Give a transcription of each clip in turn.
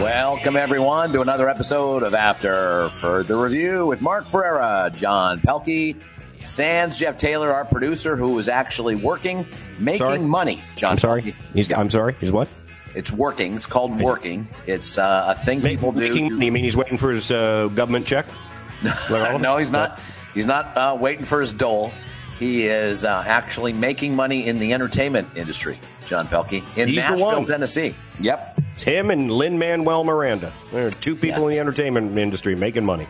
Welcome, everyone, to another episode of After Further Review with Mark Ferrera, John Pelkey, Sans Jeff Taylor, our producer, who is actually working, making Sorry? money. John, I'm sorry. Pelkey. He's, I'm sorry. He's what? It's working. It's called working. It's uh, a thing people do. Making, you mean he's waiting for his uh, government check? Like all of them? no, he's not. He's not uh, waiting for his dole. He is uh, actually making money in the entertainment industry. John Pelkey in He's Nashville. Tennessee. Yep, It's him and Lin Manuel Miranda. There are two people in the entertainment industry making money.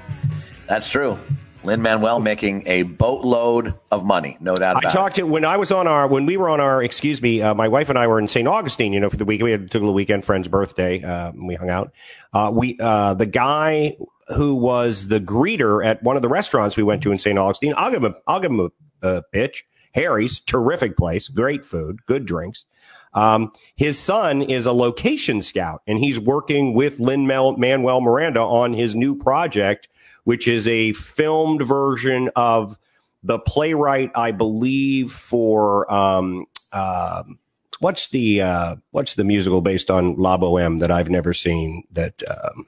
that's true. Lin Manuel making a boatload of money, no doubt I about talked to when I was on our when we were on our excuse me, uh, my wife and I were in St. Augustine. You know, for the week we had took a little weekend friend's birthday. Uh, we hung out. Uh, we uh, the guy who was the greeter at one of the restaurants we went to in St. Augustine. I'll give him a, I'll give him a, a pitch. Harry's terrific place, great food, good drinks. Um, his son is a location scout, and he's working with Lin Manuel Miranda on his new project, which is a filmed version of the playwright, I believe, for um, um what's the uh, what's the musical based on La Boheme that I've never seen? That um,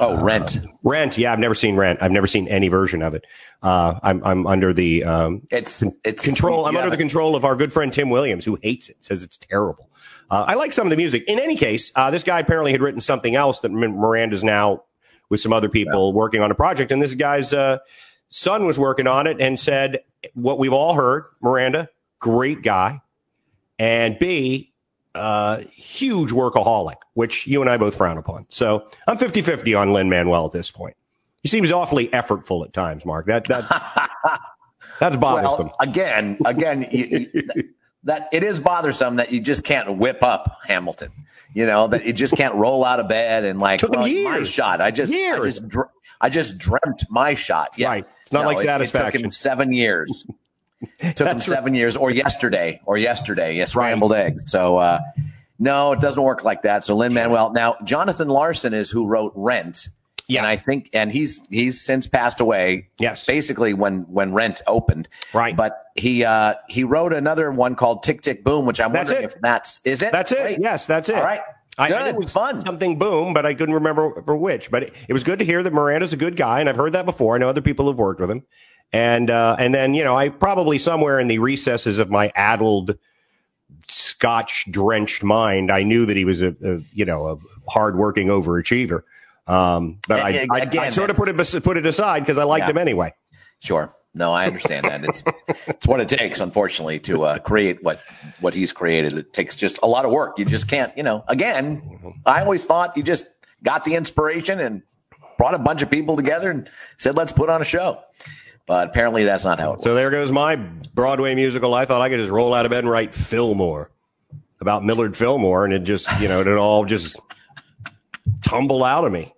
Oh, Rent. Rent. Yeah, I've never seen Rent. I've never seen any version of it. Uh, I'm I'm under the um, It's it's control. I'm you under the control of our good friend Tim Williams, who hates it, says it's terrible. Uh, I like some of the music. In any case, uh, this guy apparently had written something else that Miranda's now with some other people working on a project, and this guy's uh, son was working on it and said what we've all heard: Miranda, great guy, and B, uh, huge workaholic, which you and I both frown upon. So I'm 50-50 on Lin Manuel at this point. He seems awfully effortful at times, Mark. That that that's bothersome. Well, again, again, you, you- that it is bothersome that you just can't whip up Hamilton. You know that you just can't roll out of bed and like Took him well, my years. shot. I just, I Years. just, dr- I just dreamt my shot. Yeah, Right. It's not No, like it- It, satisfaction. took him seven years. Took him That's right. seven years, or yesterday, or yesterday. Yeah, scrambled egg. So uh, no, it doesn't work like that. So Lin Manuel. Now Jonathan Larson is who wrote Rent. Yeah. and I think, and he's he's since passed away. Yes. basically when when Rent opened. Right. but he uh, he wrote another one called Tick Tick Boom, which I'm That's wondering it. if that's is it. That's it. Great. Yes, that's it. All right. I, Good. It was Fun. Something boom, but I couldn't remember for which. But it, it was good to hear that Miranda's a good guy, and I've heard that before. I know other people have worked with him, and uh, and then you know I probably somewhere in the recesses of my addled, Scotch drenched mind, I knew that he was a, a you know a hardworking overachiever. Um, but I, I, again, I sort of put it put it aside because I liked Yeah. him anyway. Sure. No, I understand that. It's it's what it takes, unfortunately, to uh, create what what he's created. It takes just a lot of work. You just can't, you know. Again, I always thought you just got the inspiration and brought a bunch of people together and said, "Let's put on a show." But apparently, that's not how it works. So there goes my Broadway musical. I thought I could just roll out of bed and write Fillmore about Millard Fillmore, and it just, you know, it all just tumble out of me.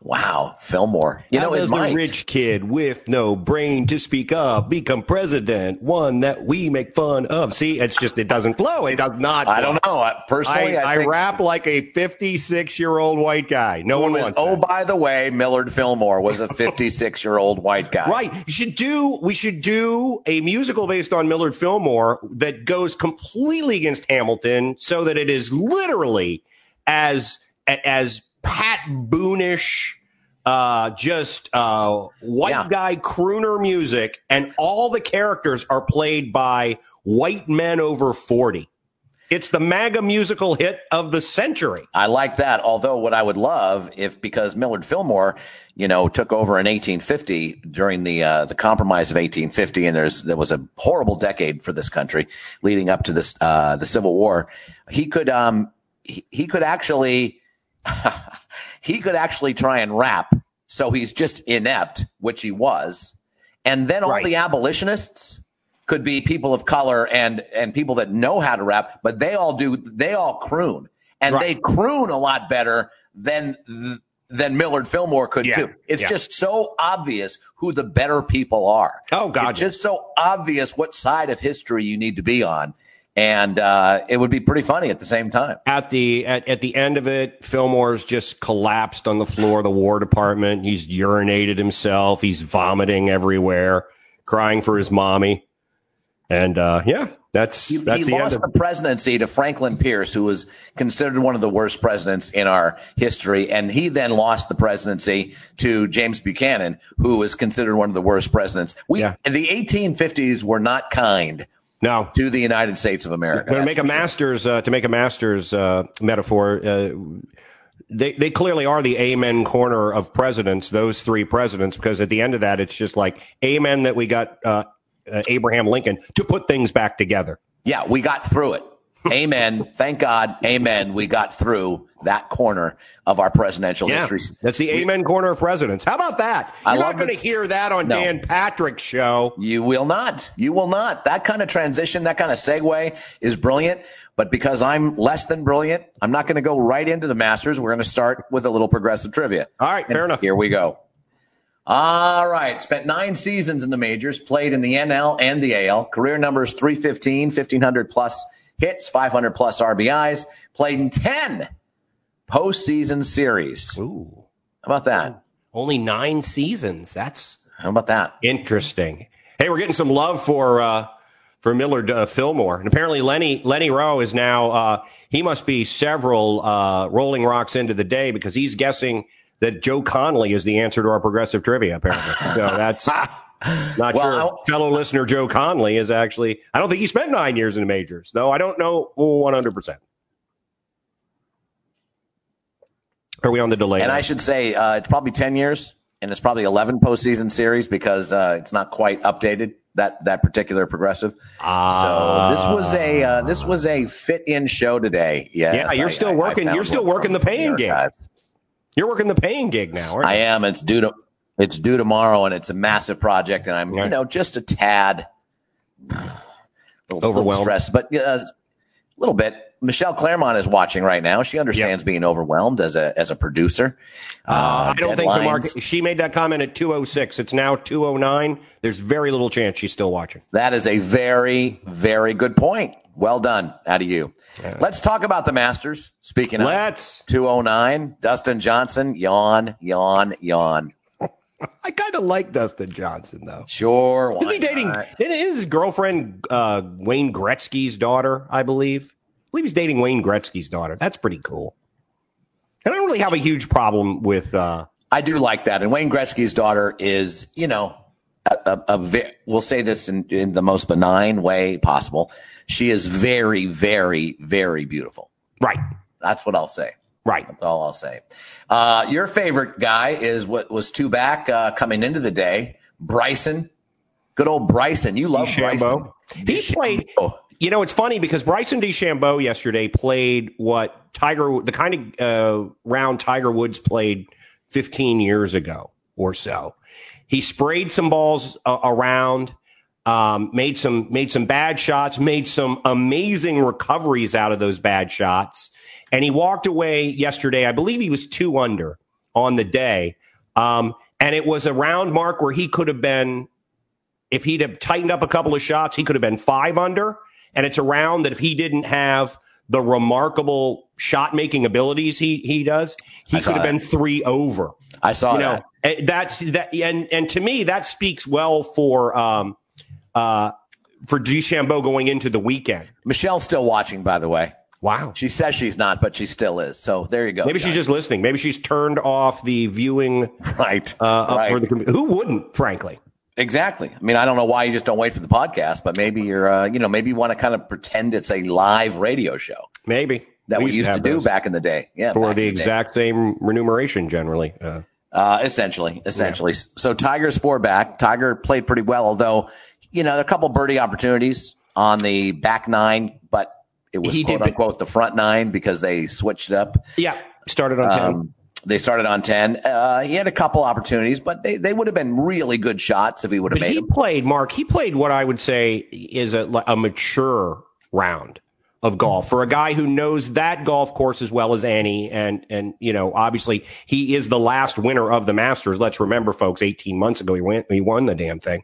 Wow, Fillmore. You How know, it does might. the rich kid with no brain to speak up become president? One that we make fun of. See, it's just it doesn't flow. It does not. I don't know. I, personally, I, I, I, rap like a 56 year old white guy. No one was- oh, by the way, Millard Fillmore was a 56 year old white guy. Right. You should do, we should do a musical based on Millard Fillmore that goes completely against Hamilton so that it is literally as, as Pat Boonish, uh, just, uh, white Yeah. guy crooner music and all the characters are played by white men over 40. It's the MAGA musical hit of the century. I like that. Although what I would love if because Millard Fillmore, you know, took over in 1850 during the uh, the compromise of 1850, and there's there was a horrible decade for this country leading up to this uh, the Civil War. He could um he, he could actually he could actually try and rap. So he's just inept, which he was, and then all Right. the abolitionists could be people of color and and people that know how to rap, but they all do they all croon and Right. they croon a lot better than than Millard Fillmore could Yeah, too. It's yeah. just so obvious who the better people are. Oh, God, It's just so obvious what side of history you need to be on. And uh, it would be pretty funny at the same time. At the at, at the end of it, Fillmore's just collapsed on the floor of the War Department. He's urinated himself. He's vomiting everywhere, crying for his mommy. And uh, yeah, that's he, that's he the lost end. Of- the presidency to Franklin Pierce, who was considered one of the worst presidents in our history, and he then lost the presidency to James Buchanan, who was considered one of the worst presidents. We Yeah. the 1850s were not kind no, to the United States of America. to make a master's uh, to make a master's uh, metaphor. Uh, they they clearly are the amen corner of presidents. Those three presidents, because at the end of that, it's just like amen that we got uh, uh, Abraham Lincoln to put things back together. Yeah, we got through it. Amen. Thank God. Amen. We got through that corner of our presidential Yeah, history. that's the amen corner of presidents. How about that? I You're love not going to hear that on No. Dan Patrick's show. You will not. You will not. That kind of transition, that kind of segue is brilliant. But because I'm less than brilliant, I'm not going to go right into the Masters. We're going to start with a little progressive trivia. All right, fair enough. Here we go. All right. Spent nine seasons in the majors, played in the NL and the AL. Career numbers 315, 1500 plus hits, 500 plus RBIs. Played in 10 postseason series. Ooh, How about that? only nine seasons. That's How about that? interesting. Hey, we're getting some love for uh, for Millard uh, Fillmore, and apparently Lenny Lenny Rowe is now uh, he must be several uh, Rolling Rocks into the day because he's guessing that Joe Conley is the answer to our progressive trivia. Apparently, so that's not Well, sure. Fellow listener Joe Conley is actually. I don't think he spent nine years in the majors, though. I don't know one hundred percent. Are we on the delay? And now? I should say uh, it's probably ten years, and it's probably eleven postseason series because uh, it's not quite updated that that particular progressive. so this was a uh, this was a fit in show today. Yes, Yeah, you're still working- found you're still working the paying game. archives. You're working the paying gig now, aren't you? I am. It's due to it's due tomorrow, and it's a massive project, and I'm you know just a tad Overwhelmed. stressed, but uh, a little bit. Michelle Claremont is watching right now. She understands being overwhelmed as a as a producer. Uh, I don't think so, Mark. She made that comment at 206. It's now 209. There's very little chance she's still watching. That is a very, very good point. Well done out of you. Let's talk about the Masters. Speaking of Let's. 209, Dustin Johnson, yawn, yawn, yawn. I kind of like Dustin Johnson, though. Sure. Isn't he dating? not? His girlfriend uh, Wayne Gretzky's daughter? I believe. I believe he's dating Wayne Gretzky's daughter. That's pretty cool. And I don't really have a huge problem with. Uh, I do like that. And Wayne Gretzky's daughter is, you know, a, a, a ve- we'll say this in, in the most benign way possible. She is very, very, very beautiful. right. That's what I'll say. Right. That's all I'll say. Uh, your favorite guy is what was two back uh, coming into the day, Bryson. Good old Bryson. You love DeChambeau. Bryson. He played. You know, it's funny because Bryson DeChambeau yesterday played what Tiger, the kind of uh, round Tiger Woods played 15 years ago or so. He sprayed some balls uh, around, um, made some made some bad shots, made some amazing recoveries out of those bad shots, and he walked away yesterday. I believe he was two under on the day, um, and it was a round mark where he could have been if he'd have tightened up a couple of shots, he could have been five under. And it's a round that if he didn't have the remarkable shot making abilities he he does, he could have been three over. I saw You that. know, eh, that's that, and and to me that speaks well for um uh for DeChambeau going into the weekend. Michelle's still watching, by the way. Wow. She says she's not, but she still is. So there you go. Maybe she's just listening. Maybe she's turned off the viewing right. uh, up right. for the who wouldn't, frankly. Exactly. I mean, I don't know why you just don't wait for the podcast, but maybe you're, uh, you know, maybe you want to kind of pretend it's a live radio show Maybe that we, used to, have do back in the day. Yeah. for the day. exact same remuneration generally. Uh, Uh, essentially, essentially. So Tiger's four back. Tiger played pretty well, although, you know, there are a couple birdie opportunities on the back nine, but it was He did, quote but- unquote the front nine because they switched it up. yeah, started on 10. Um, they started on 10. Uh, he had a couple opportunities, but they, they would have been really good shots if he would have But made he them. played, Mark. He played what I would say is a, a mature round of golf for a guy who knows that golf course as well as any. And and you know, obviously, he is the last winner of the Masters. Let's remember, folks. Eighteen months ago, he went, he won the damn thing.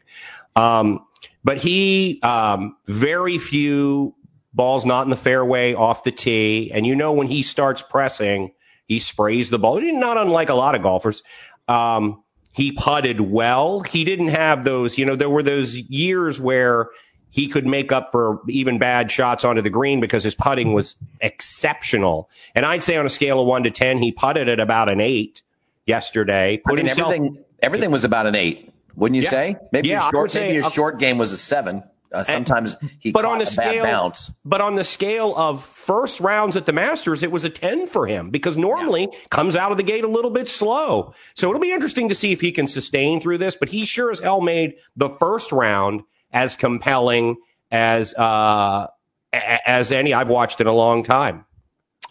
Um, but he um, very few ball's not in the fairway off the tee, and you know when he starts pressing, he sprays the ball. Not unlike a lot of golfers. Um, he putted well. He didn't have those, you know, there were those years where he could make up for even bad shots onto the green because his putting was exceptional. And I'd say on a scale of one to 10, he putted at about an eight yesterday. I mean, himself, everything, everything was about an eight, wouldn't you Yeah. say? Maybe Yeah, your short, say- maybe your short game was a seven. Uh, sometimes he but on the a scale, bounce. but on the scale of first rounds at the Masters, it was a 10 for him because normally comes out of the gate a little bit slow. So it'll be interesting to see if he can sustain through this, but he sure as hell made the first round as compelling as, uh, as any I've watched in a long time.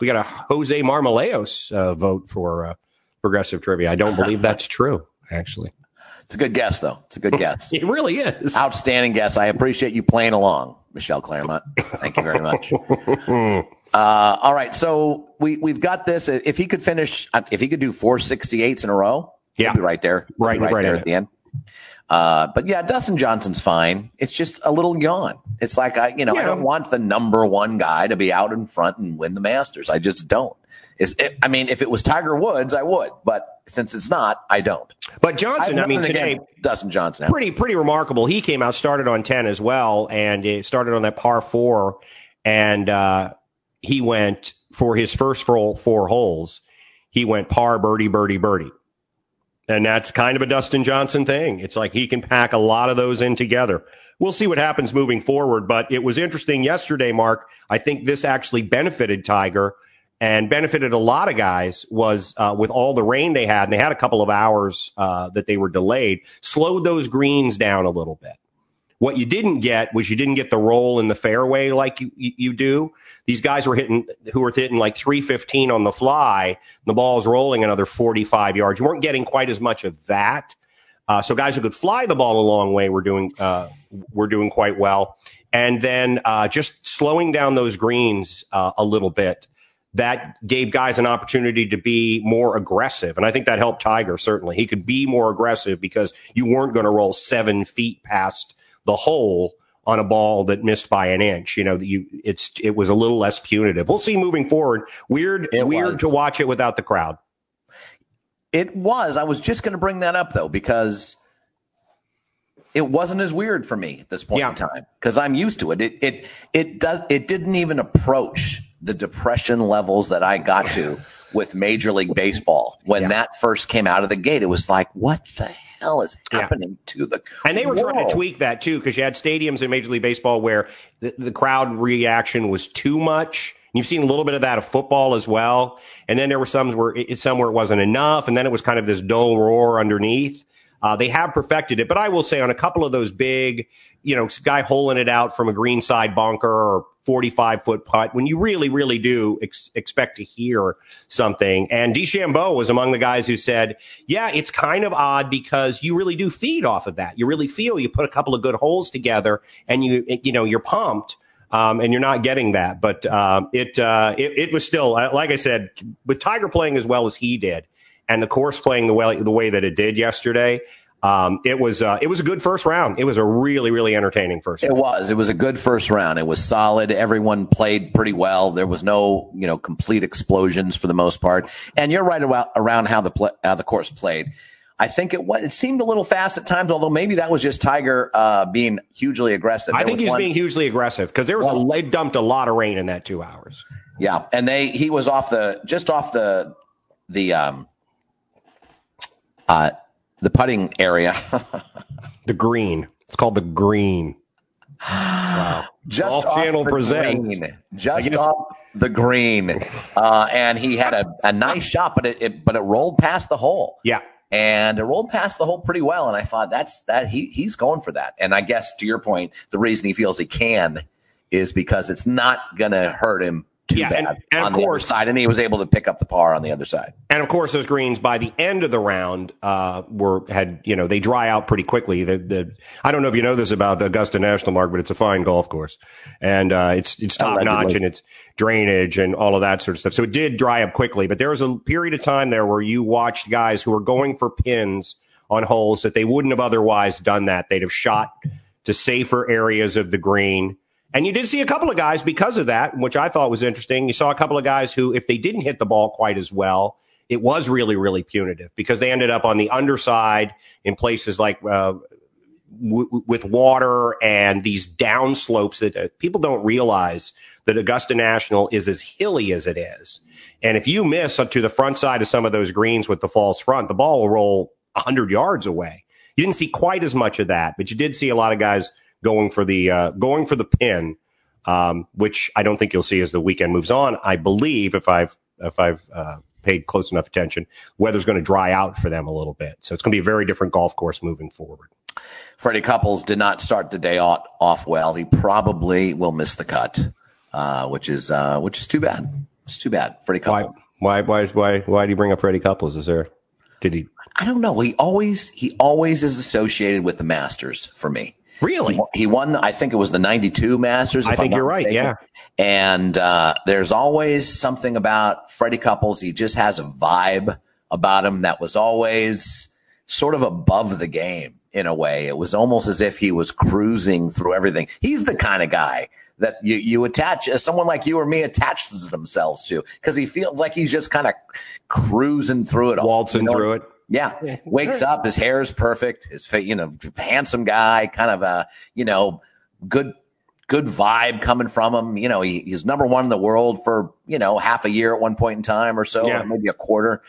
We got a Jose Marmaleos uh, vote for uh, progressive trivia. I don't believe that's true, actually. It's a good guess, though. It's a good guess. It really is. Outstanding guess. I appreciate you playing along, Michelle Claremont. Thank you very much. uh, all right, so we we've got this. If he could finish, if he could do four sixty eights in a row, he'd Yeah. be right there, Right- right, right there at it. the end. Uh, but yeah, Dustin Johnson's fine. It's just a little yawn. It's like I, you know, I don't want the number one guy to be out in front and win the Masters. I just don't. It's, it, I mean, if it was Tiger Woods, I would, but since it's not, I don't. But Johnson, I, have mean, today, Dustin Johnson. pretty pretty remarkable. He came out, started on ten as well, and it started on that par four, and uh, he went for his first four, four holes. He went par birdie birdie birdie, and that's kind of a Dustin Johnson thing. It's like he can pack a lot of those in together. We'll see what happens moving forward, but it was interesting yesterday, Mark. I think this actually benefited Tiger and benefited a lot of guys was uh, with all the rain they had, and they had a couple of hours uh, that they were delayed, slowed those greens down a little bit. What you didn't get was you didn't get the roll in the fairway like you, you, do. These guys were hitting who were hitting like 315 on the fly. The ball's rolling another 45 yards. You weren't getting quite as much of that. Uh, so guys who could fly the ball a long way were doing uh, were doing quite well. And then uh, just slowing down those greens uh, a little bit that gave guys an opportunity to be more aggressive. And I think that helped Tiger, certainly. He could be more aggressive because you weren't going to roll seven feet past the hole on a ball that missed by an inch. You know, you it's it was a little less punitive. We'll see moving forward. Weird, It weird was. to watch it without the crowd. It was. I was just going to bring that up though because it wasn't as weird for me at this point Yeah. in time because I'm used to it. It it it does. It didn't even approach the depression levels that I got to with Major League Baseball when Yeah. that first came out of the gate. It was like, what the hell is Yeah. happening to the? And they were trying to tweak that too, because you had stadiums in Major League Baseball where the, the crowd reaction was too much. You've seen a little bit of that of football as well. And then there were some where it, some where it wasn't enough. And then it was kind of this dull roar underneath. Uh, they have perfected it, but I will say on a couple of those big, you know, guy holing it out from a greenside bunker or 45 foot putt, when you really, really do ex- expect to hear something. And DeChambeau was among the guys who said, yeah, it's kind of odd because you really do feed off of that. You really feel you put a couple of good holes together and you, you know, you're pumped. Um, and you're not getting that, but um, it, uh, it it was still uh, like I said, with Tiger playing as well as he did, and the course playing the way the way that it did yesterday, um, it was uh, it was a good first round. It was a really really entertaining first. It round. was. It was a good first round. It was solid. Everyone played pretty well. There was no, you know, complete explosions for the most part. And you're right about around how the pla how the course played. I think it was. It seemed a little fast at times, although maybe that was just Tiger uh, being hugely aggressive. I think he's one- being hugely aggressive because there was a they dumped a lot of rain in that two hours. Yeah, and they he was off the just off the the um uh the putting area. The green. It's called the green. just Golf off Channel the presents. green. Just off the green, uh, and he had a, a nice shot, but it, it but it rolled past the hole. Yeah. and it rolled past the hole pretty well. And I thought that's that he he's going for that. And I guess to your point, the reason he feels he can is because it's not going to hurt him too Yeah, bad and- and of on the other course- side, and he was able to pick up the par on the other side. And of course, those greens by the end of the round uh, were had you know they dry out pretty quickly. The, the I don't know if you know this about Augusta National Mark, but it's a fine golf course, and uh, it's it's top notch and it's drainage and all of that sort of stuff. So it did dry up quickly, but there was a period of time there where you watched guys who were going for pins on holes that they wouldn't have otherwise done that. They'd have shot to safer areas of the green And you did see a couple of guys because of that, which I thought was interesting. You saw a couple of guys who, if they didn't hit the ball quite as well, it was really, really punitive because they ended up on the underside in places like uh, w- with water and these down slopes that uh, people don't realize that Augusta National is as hilly as it is. And if you miss up to the front side of some of those greens with the false front, the ball will roll 100 yards away. You didn't see quite as much of that, but you did see a lot of guys going for the uh, going for the pin, um, which I don't think you'll see as the weekend moves on. I believe if I've if I've uh, paid close enough attention, weather's going to dry out for them a little bit, so it's going to be a very different golf course moving forward. Freddie Couples did not start the day off well. He probably will miss the cut, uh, which is uh, which is too bad. It's too bad. Freddie Couples. Why? Why? Why? Why? Why do you bring up Freddie Couples? Is there? Did he? I don't know. He always he always is associated with the Masters for me. Really? He, won. I think it was the '92 Masters. I think you're right. Yeah. And uh, there's always something about Freddie Couples. He just has a vibe about him that was always sort of above the game in a way. It was almost as if he was cruising through everything. He's the kind of guy that you, you attach, someone like you or me attaches themselves to because he feels like he's just kind of cruising through it, waltzing you know? through it. Yeah. Wakes up, his hair is perfect. His face, you know, handsome guy, kind of a, you know, good, good vibe coming from him. You know, he, he's number one in the world for, you know, half a year at one point in time or so, yeah. or maybe a quarter.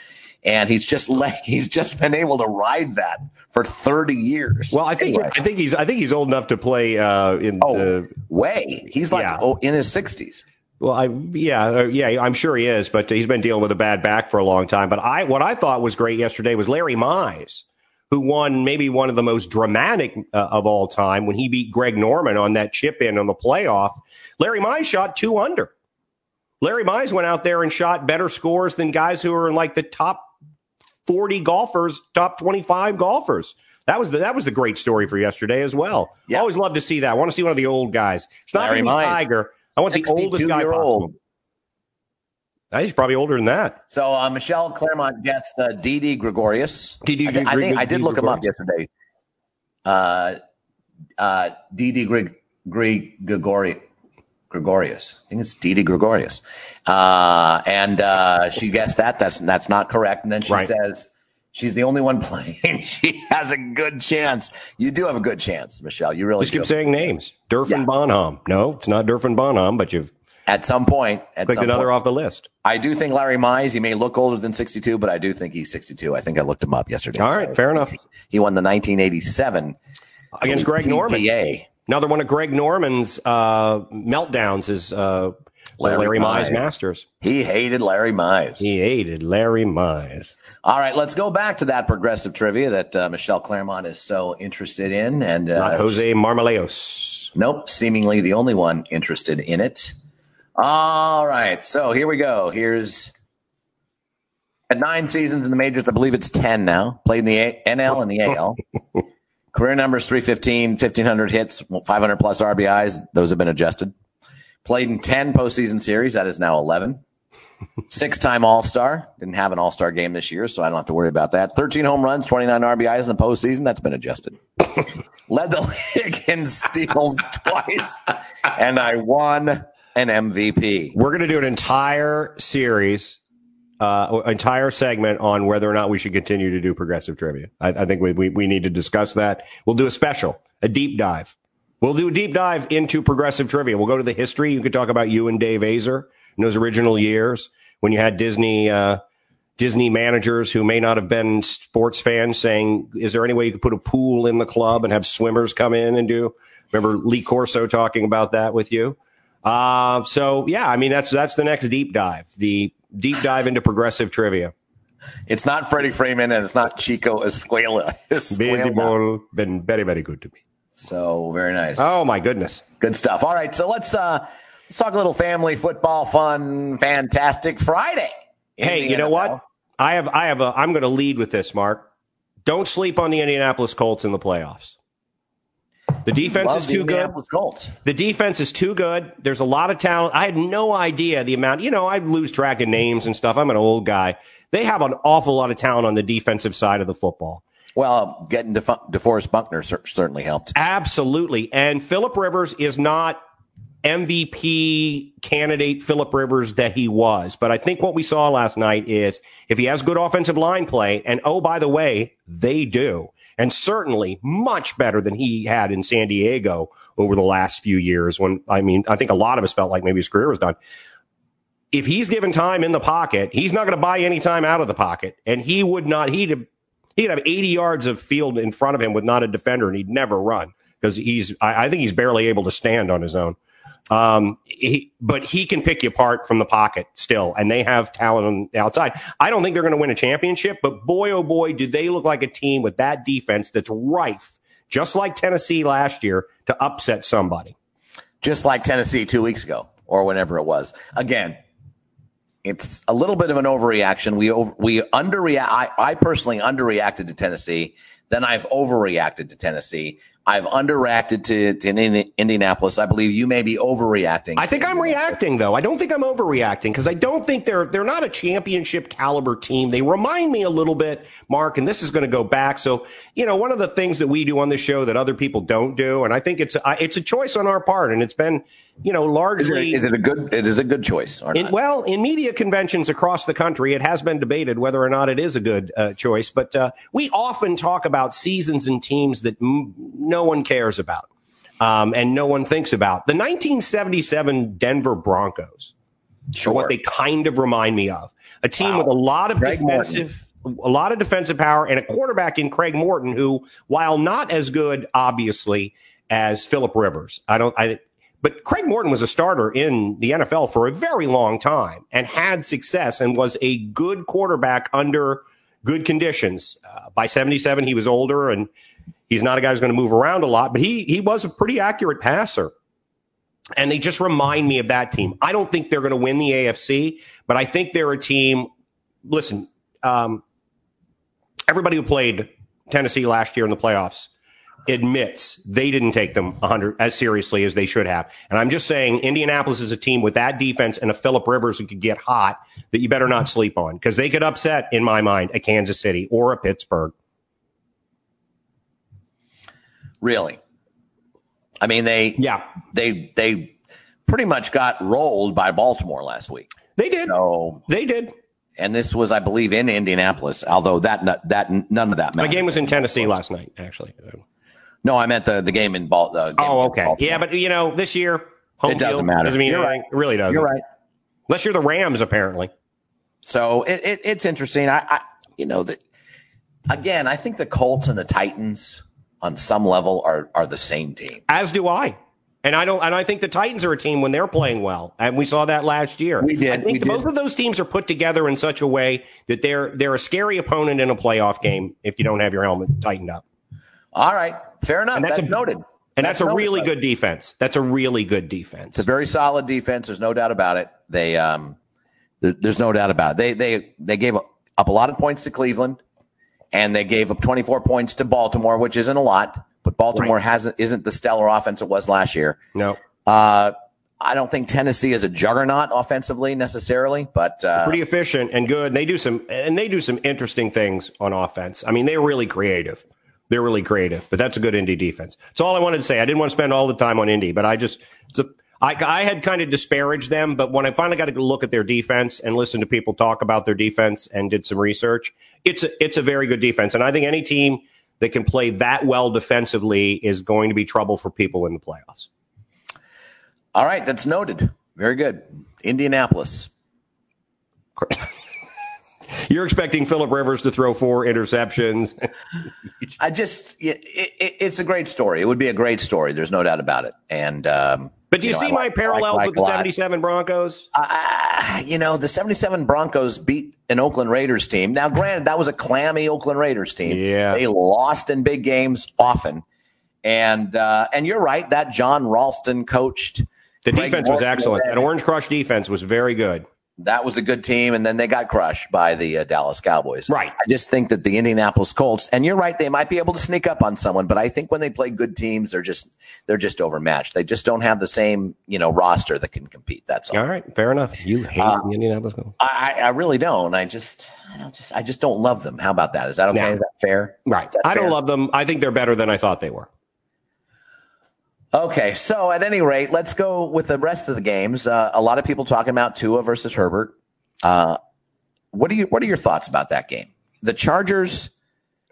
And he's just like, he's just been able to ride that for 30 years. Well, I think, anyway. I think he's, I think he's old enough to play, uh, in oh, the way. He's like, yeah. oh, in his sixties. Well, I yeah uh, yeah I'm sure he is, but he's been dealing with a bad back for a long time. But I what I thought was great yesterday was Larry Mize, who won maybe one of the most dramatic uh, of all time when he beat Greg Norman on that chip in on the playoff. Larry Mize shot two under. Larry Mize went out there and shot better scores than guys who are in like the top 40 golfers, top 25 golfers. That was the that was the great story for yesterday as well. Yeah. Always love to see that. I want to see one of the old guys. It's not Larry Mize. Tiger. I want the oldest guy old. He's probably older than that. So uh, Michelle Claremont gets uh, Didi Gregorius. Didi, I, I, think I did look him up yesterday. Uh, uh, Didi Greg, Greg, Gregorius. Gregorius. I think it's Didi Gregorius. Uh, and uh, she guessed that. That's that's not correct. And then she right. says she's the only one playing. she has a good chance. You do have a good chance, Michelle. You really just keep saying names. Durfin yeah. Bonham. No, it's not Durfin Bonham, but you've at some point at clicked another point. off the list. I do think Larry Mize. He may look older than 62, but I do think he's 62. I think I looked him up yesterday. All right, so fair enough. He won the 1987 against Greg Norman. Another one of Greg Norman's uh, meltdowns is uh, Larry, Larry. Mize Masters. He hated Larry Mize. He hated Larry Mize. All right, let's go back to that progressive trivia that uh, Michelle Claremont is so interested in, and uh, not Jose Marmaleos. Nope, seemingly the only one interested in it. All right, so here we go. Here's at nine seasons in the majors. I believe it's ten now. Played in the A- NL and the AL. Career numbers 315, 1500 hits, 500 plus RBIs. Those have been adjusted. Played in 10 postseason series. That is now 11. Six time All Star. Didn't have an All Star game this year, so I don't have to worry about that. 13 home runs, 29 RBIs in the postseason. That's been adjusted. Led the league in steals twice, and I won an MVP. We're going to do an entire series uh, entire segment on whether or not we should continue to do progressive trivia. I, I think we, we, we need to discuss that. We'll do a special, a deep dive. We'll do a deep dive into progressive trivia. We'll go to the history. You could talk about you and Dave Azer in those original years when you had Disney, uh, Disney managers who may not have been sports fans saying, is there any way you could put a pool in the club and have swimmers come in and do? Remember Lee Corso talking about that with you? Uh, so yeah, I mean, that's, that's the next deep dive, the deep dive into progressive trivia. It's not Freddie Freeman and it's not Chico Escuela. Baseball been very, very good to me. So very nice. Oh my goodness. Good stuff. All right. So let's, uh, let's talk a little family football fun. Fantastic Friday. Hey, you NFL. know what? I have, I have a, I'm going to lead with this, Mark. Don't sleep on the Indianapolis Colts in the playoffs. The defense is too good. Colts. The defense is too good. There's a lot of talent. I had no idea the amount. You know, I lose track of names and stuff. I'm an old guy. They have an awful lot of talent on the defensive side of the football. Well, getting DeF- DeForest Buckner certainly helped. Absolutely. And Philip Rivers is not MVP candidate Philip Rivers that he was. But I think what we saw last night is if he has good offensive line play, and oh, by the way, they do, and certainly much better than he had in San Diego over the last few years when, I mean, I think a lot of us felt like maybe his career was done. If he's given time in the pocket, he's not going to buy any time out of the pocket. And he would not, he'd have, he'd have 80 yards of field in front of him with not a defender and he'd never run because he's, I, I think he's barely able to stand on his own. Um, he, but he can pick you apart from the pocket still, and they have talent on the outside. I don't think they're going to win a championship, but boy, oh boy, do they look like a team with that defense that's rife, just like Tennessee last year, to upset somebody. Just like Tennessee two weeks ago or whenever it was. Again, it's a little bit of an overreaction. We over, we underreact. I, I personally underreacted to Tennessee. Then I've overreacted to Tennessee. I've underreacted to, to Indianapolis. I believe you may be overreacting. I think I'm reacting though. I don't think I'm overreacting because I don't think they're they're not a championship caliber team. They remind me a little bit, Mark, and this is going to go back. So you know, one of the things that we do on the show that other people don't do, and I think it's it's a choice on our part, and it's been you know, largely. Is it, is it a good? It is a good choice. In, well, in media conventions across the country, it has been debated whether or not it is a good uh, choice. But uh, we often talk about seasons and teams that m- no one cares about um, and no one thinks about. The 1977 Denver Broncos sure. are what they kind of remind me of. A team wow. with a lot of Craig defensive. Morton. A lot of defensive power and a quarterback in Craig Morton, who, while not as good, obviously, as Philip Rivers, I don't. I but Craig Morton was a starter in the NFL for a very long time and had success and was a good quarterback under good conditions. Uh, by 77, he was older and he's not a guy who's going to move around a lot, but he, he was a pretty accurate passer. And they just remind me of that team. I don't think they're going to win the AFC, but I think they're a team. Listen, um, everybody who played Tennessee last year in the playoffs admits they didn't take them 100 as seriously as they should have. And I'm just saying Indianapolis is a team with that defense and a Philip Rivers who could get hot that you better not sleep on because they could upset, in my mind, a Kansas City or a Pittsburgh. Really? I mean, they yeah they they pretty much got rolled by Baltimore last week. They did. So they did. And this was, I believe, in Indianapolis. Although that that none of that mattered. The game was in Tennessee last night, actually. No, I meant the the game in Bal. The oh, okay. Yeah, but you know, this year home it doesn't matter. Doesn't mean you're anything. Right. It really doesn't. You're right. Unless you're the Rams, apparently. So it, it, it's interesting. I, I you know that again. I think the Colts and the Titans on some level are are the same team. As do I. And I don't, and I think the Titans are a team when they're playing well, and we saw that last year. We did. I think both of those teams are put together in such a way that they're they're a scary opponent in a playoff game if you don't have your helmet tightened up. All right, fair enough. And that's, that's a, noted. And that's, that's a really good defense. That's a really good defense. It's a very solid defense. There's no doubt about it. They, um, there, there's no doubt about it. They, they, they gave up a lot of points to Cleveland, and they gave up 24 points to Baltimore, which isn't a lot. But Baltimore right. hasn't isn't the stellar offense it was last year. No. Uh, I don't think Tennessee is a juggernaut offensively necessarily, but uh, pretty efficient and good. They do some and they do some interesting things on offense. I mean, they're really creative. They're really creative, but that's a good Indy defense. That's all I wanted to say. I didn't want to spend all the time on Indy, but I just, a, I, I had kind of disparaged them. But when I finally got to look at their defense and listen to people talk about their defense and did some research, it's a, it's a very good defense. And I think any team that can play that well defensively is going to be trouble for people in the playoffs. All right, that's noted. Very good. Indianapolis. You're expecting Philip Rivers to throw four interceptions. I just, it, it, it's a great story. It would be a great story. There's no doubt about it. And, um, but do you, you know, see I my like, parallels like, with the 77 Broncos? Uh, you know, the 77 Broncos beat an Oakland Raiders team. Now, granted, that was a clammy Oakland Raiders team. Yeah. They lost in big games often. And, uh, and you're right. That John Ralston coached. The Craig defense was excellent. That Orange Crush defense was very good that was a good team, and then they got crushed by the uh, Dallas Cowboys. Right. I just think that the Indianapolis Colts, and you're right, they might be able to sneak up on someone, but I think when they play good teams, they're just they're just overmatched. They just don't have the same you know roster that can compete. That's all. All right, fair enough. You hate uh, the Indianapolis Colts. I, I really don't. I just I don't just I just don't love them. How about that? Is that okay? Is that fair? Right. That I fair? don't love them. I think they're better than I thought they were. Okay, so at any rate, let's go with the rest of the games. Uh, a lot of people talking about Tua versus Herbert. Uh, what do you What are your thoughts about that game? The Chargers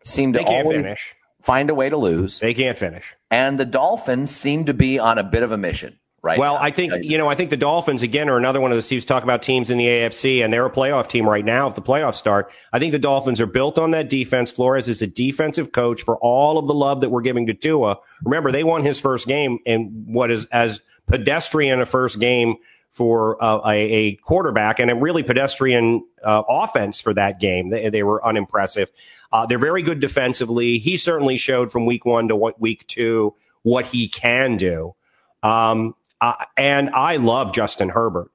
seem to always finish. find a way to lose, They can't finish. and the Dolphins seem to be on a bit of a mission right Well, now. I think you know. I think the Dolphins again are another one of the teams talk about teams in the AFC, and they're a playoff team right now. If the playoffs start, I think the Dolphins are built on that defense. Flores is a defensive coach for all of the love that we're giving to Tua. Remember, they won his first game in what is as pedestrian a first game for uh, a, a quarterback, and a really pedestrian uh, offense for that game. They, they were unimpressive. Uh, they're very good defensively. He certainly showed from week one to week two what he can do. Um, uh, and I love Justin Herbert,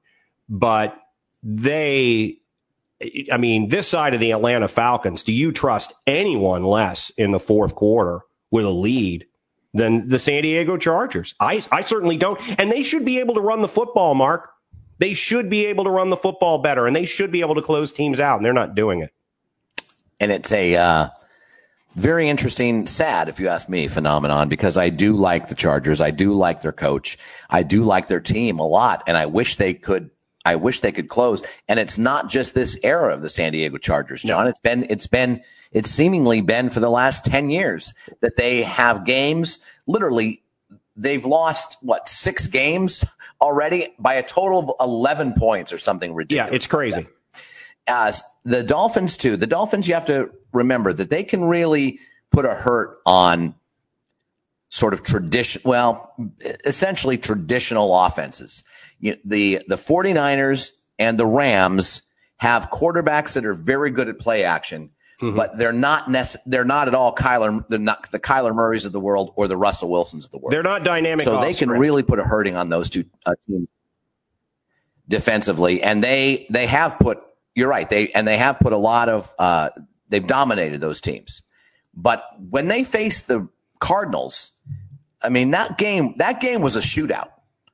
but they, I mean, this side of the Atlanta Falcons, do you trust anyone less in the fourth quarter with a lead than the San Diego Chargers? I, I certainly don't. And they should be able to run the football, Mark. They should be able to run the football better and they should be able to close teams out, and they're not doing it. and it's a uh, very interesting, sad, if you ask me, phenomenon because I do like the Chargers. I do like their coach. I do like their team a lot, and I wish they could. I wish they could close. And it's not just this era of the San Diego Chargers, John. It's been, it's been, it's seemingly been for the last 10 years that they have games. Literally, they've lost what, six games already by a total of 11 points or something ridiculous Yeah, it's crazy. as uh, the Dolphins too. The Dolphins, you have to remember that they can really put a hurt on sort of tradition, well, essentially traditional offenses. You, the, the 49ers and the Rams have quarterbacks that are very good at play action, but they're not nece- they're not at all Kyler, they're not the Kyler Murrays of the world or the Russell Wilsons of the world They're not dynamic. so they can script. really put a hurting on those two uh, teams defensively, and they they have put. You're right. They and they have put a lot of. Uh, they've dominated those teams, but when they faced the Cardinals, I mean that game that game was a shootout.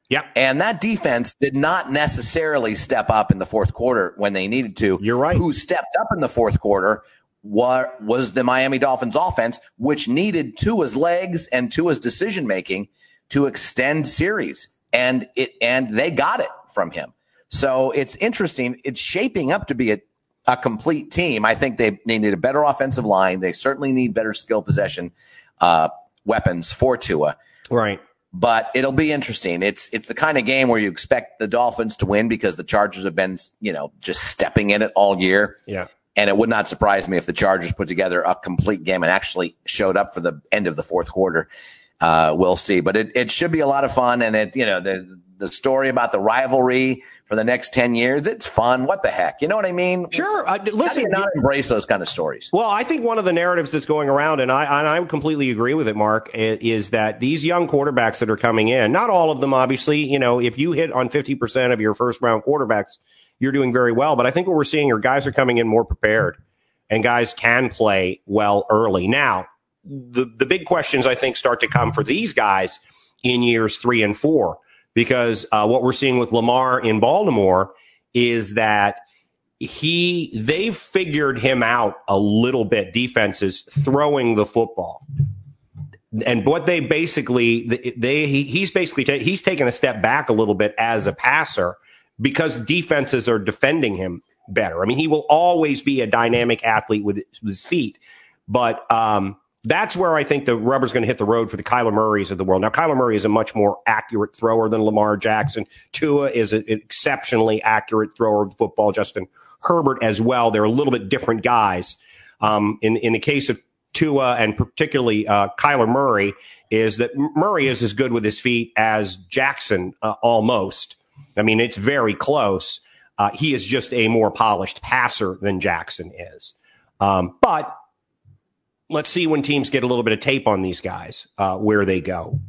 Yeah. And that defense did not necessarily step up in the fourth quarter when they needed to. You're right. Who stepped up in the fourth quarter what was the Miami Dolphins offense, which needed Tua's legs and Tua's decision making to extend series. And it and they got it from him. So it's interesting. It's shaping up to be a, a complete team. I think they, they need a better offensive line. They certainly need better skill possession uh, weapons for Tua Right. but it'll be interesting. It's it's the kind of game where you expect the Dolphins to win because the Chargers have been, you know, just stepping in it all year. Yeah. And it would not surprise me if the Chargers put together a complete game and actually showed up for the end of the fourth quarter. Uh, we'll see, but it, it should be a lot of fun. And it, you know, the, the story about the rivalry for the next 10 years, it's fun. What the heck? You know what I mean? Sure. How do listen, you not embrace those kind of stories? Well, I think one of the narratives that's going around, and I and I completely agree with it, Mark, is that these young quarterbacks that are coming in, not all of them, obviously, you know, if you hit on fifty percent of your first round quarterbacks, you're doing very well. But I think what we're seeing are guys are coming in more prepared, and guys can play well early. Now, the the big questions I think start to come for these guys in years three and four, because uh, what we're seeing with Lamar in Baltimore is that he they've figured him out a little bit defenses throwing the football. And what they basically they, they he, he's basically ta- he's taken a step back a little bit as a passer because defenses are defending him better. I mean he will always be a dynamic athlete with with his feet but um that's where I think the rubber's going to hit the road for the Kyler Murrays of the world. Now, Kyler Murray is a much more accurate thrower than Lamar Jackson. Tua is an exceptionally accurate thrower of football. Justin Herbert as well. They're a little bit different guys. Um, in in the case of Tua and particularly uh, Kyler Murray, is that Murray is as good with his feet as Jackson uh, almost. I mean, it's very close. Uh, he is just a more polished passer than Jackson is. Um, but let's see when teams get a little bit of tape on these guys uh, where they go.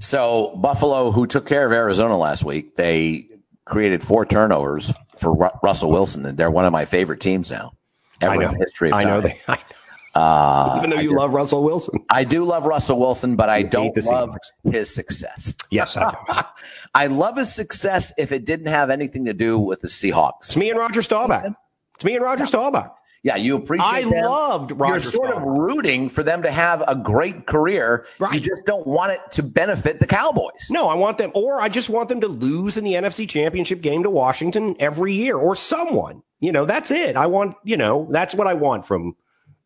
So Buffalo, who took care of Arizona last week, they created four turnovers for Ru- Russell Wilson, and they're one of my favorite teams now. I know. history I know they. I know. Uh, Even though you love Russell Wilson. I do love Russell Wilson, but I hate don't love his success. Yes, I. I love his success if it didn't have anything to do with the Seahawks. It's me and Roger Staubach. It's me and Roger Staubach. Yeah, you appreciate. I them. loved Roger. You're sort of rooting for them to have a great career. Right. You just don't want it to benefit the Cowboys. No, I want them, or I just want them to lose in the NFC Championship game to Washington every year, or someone. You know, that's it. I want, you know, that's what I want from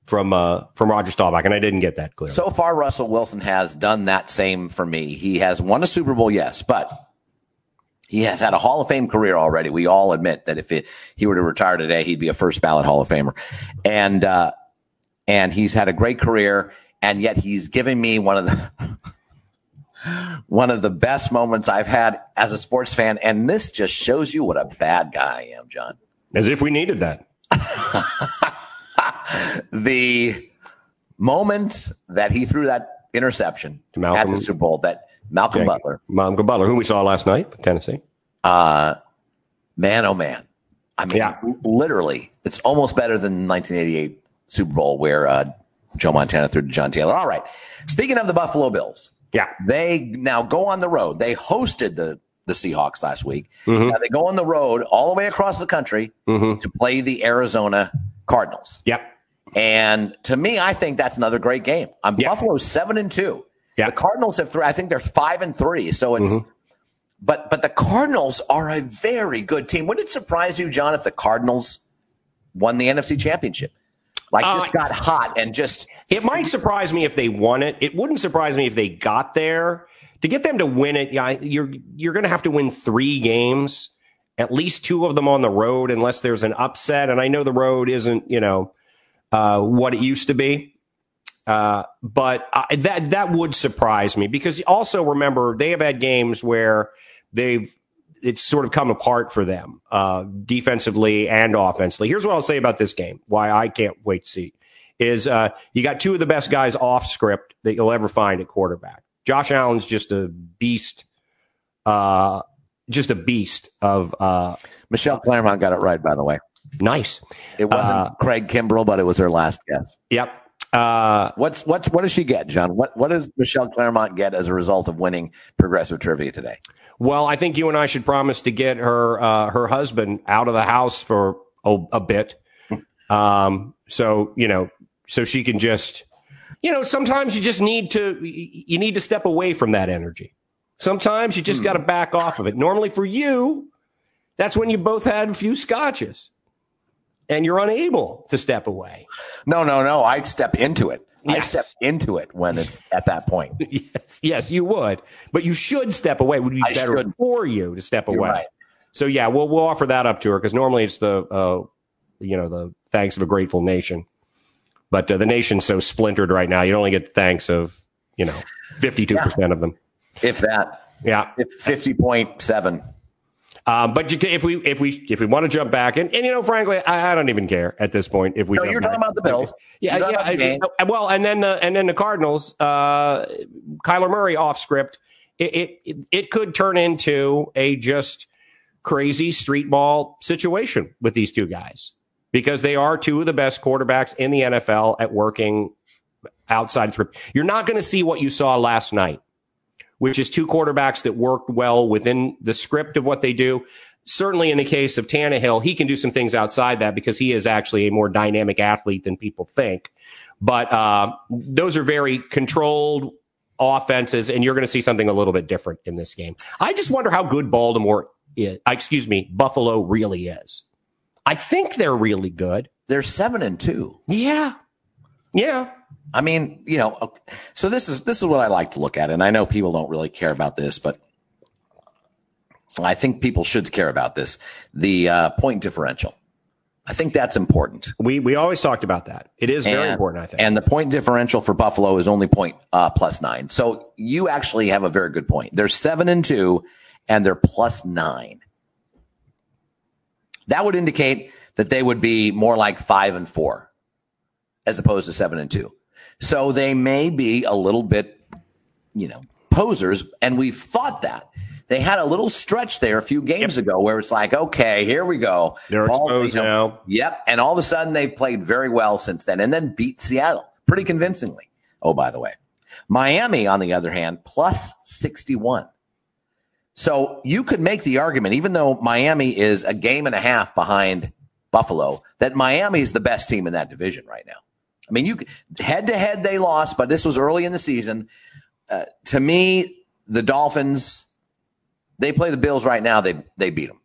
from uh from Roger Staubach, and I didn't get that clear. So far, Russell Wilson has done that same for me. He has won a Super Bowl, yes, but he has had a Hall of Fame career already. We all admit that if it, he were to retire today, he'd be a first ballot Hall of Famer, and uh, and he's had a great career, and yet he's giving me one of the one of the best moments I've had as a sports fan, and this just shows you what a bad guy I am, John. As if we needed that. the moment that he threw that interception To Malcolm- at the Super Bowl, that Malcolm Butler, Malcolm Butler, who we saw last night, with Tennessee. uh, man, oh man. I mean, Yeah. literally, it's almost better than the 1988 Super Bowl where uh, Joe Montana threw to John Taylor. All right. Speaking of the Buffalo Bills, Yeah. they now go on the road. They hosted the the Seahawks last week. Mm-hmm. Now they go on the road all the way across the country to play the Arizona Cardinals. Yep. And to me, I think that's another great game. Um, Yeah. Buffalo's seven and two. Yeah. The Cardinals have three. I think they're five and three. So it's, but but the Cardinals are a very good team. Would it surprise you, John, if the Cardinals won the NFC Championship? Like just Uh, got hot and just It might surprise me if they won it. It wouldn't surprise me if they got there. To get them to win it, yeah, you're you're going to have to win three games, at least two of them on the road, unless there's an upset. And I know the road isn't, you know, uh, what it used to be. Uh, but I, that that would surprise me because also remember they have had games where they've it's sort of come apart for them uh, defensively and offensively. Here's what I'll say about this game: why I can't wait to see is uh, you got two of the best guys off script that you'll ever find at quarterback. Josh Allen's just a beast, uh, just a beast of uh, Michelle Claremont got it right, by the way. nice. It wasn't Uh, Craig Kimbrel, but it was her last guess. Yep. Uh, What's what's what does she get, John? What what does Michelle Claremont get as a result of winning progressive trivia today? Well, I think you and I should promise to get her uh, her husband out of the house for a, a bit. Um, so you know, so she can just, you know, sometimes you just need to you need to step away from that energy. Sometimes you just got to back off of it. Normally, for you, that's when you both had a few scotches, and you're unable to step away. No, no, no. I'd step into it. I Yes. step into it when it's at that point. yes, yes, you would, but you should step away. It would be I better should. for you to step You're away. right. So yeah, we'll we'll offer that up to her because normally it's the uh, you know the thanks of a grateful nation, but uh, the nation's so splintered right now. You only get the thanks of you know fifty two percent of them. If that, Yeah, fifty point seven. Um, but you can, if we if we if we want to jump back and, and you know frankly I, I don't even care at this point if we. No, you're back. talking about the Bills. Yeah, yeah. I- well, and then uh, and then the Cardinals, uh, Kyler Murray off script. It, it it could turn into a just crazy street ball situation with these two guys because they are two of the best quarterbacks in the NFL at working outside script. You're not going to see what you saw last night, which is two quarterbacks that worked well within the script of what they do. Certainly in the case of Tannehill, he can do some things outside that because he is actually a more dynamic athlete than people think. But uh, those are very controlled offenses, and you're going to see something a little bit different in this game. I just wonder how good Baltimore is, uh, excuse me, Buffalo really is. I think they're really good. They're seven and two. Yeah. Yeah. I mean, you know, so this is this is what I like to look at, and I know people don't really care about this, but I think people should care about this. The uh, point differential. I think that's important. We we always talked about that. It is very And- important, I think. And the point differential for Buffalo is only point uh, plus nine. So you actually have a very good point. They're seven and two, and they're plus nine. That would indicate that they would be more like five and four, as opposed to seven and two. So they may be a little bit, you know, posers, and we've thought that. They had a little stretch there a few games ago where it's like, okay, here we go. They're Ball- exposed you know, now. Yep. And all of a sudden they've played very well since then and then beat Seattle pretty convincingly. Oh, by the way, Miami, on the other hand, plus 61. So you could make the argument, even though Miami is a game and a half behind Buffalo, that Miami is the best team in that division right now. I mean, you head to head they lost, but this was early in the season. Uh, to me, the Dolphins, they play the Bills right now. They they beat them.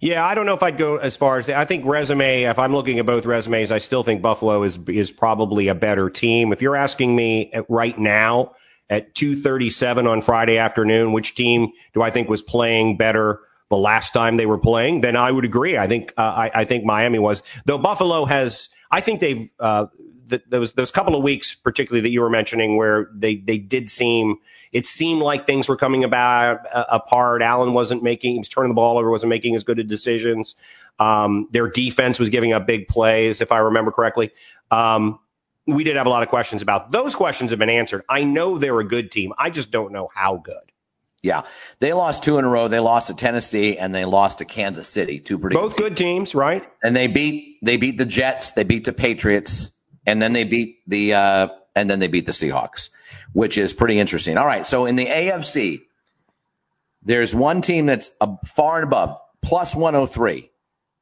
Yeah, I don't know if I'd go as far as I think resume. If I'm looking at both resumes, I still think Buffalo is is probably a better team. If you're asking me right now at 2:37 on Friday afternoon, which team do I think was playing better the last time they were playing? Then I would agree. I think uh, I, I, think Miami was. Though Buffalo has, I think they've uh, the, those those couple of weeks, particularly that you were mentioning, where they they did seem it seemed like things were coming about uh, apart. Allen wasn't making, he was turning the ball over, wasn't making as good of decisions. Um, their defense was giving up big plays, if I remember correctly. Um, we did have a lot of questions about those questions have been answered. I know they're a good team. I just don't know how good. Yeah, they lost two in a row. They lost to Tennessee and they lost to Kansas City. Two pretty both good teams. good teams, right? And they beat they beat the Jets. They beat the Patriots, and then they beat the uh, and then they beat the Seahawks which is pretty interesting. All right. So in the AFC, there's one team that's far and above plus 103.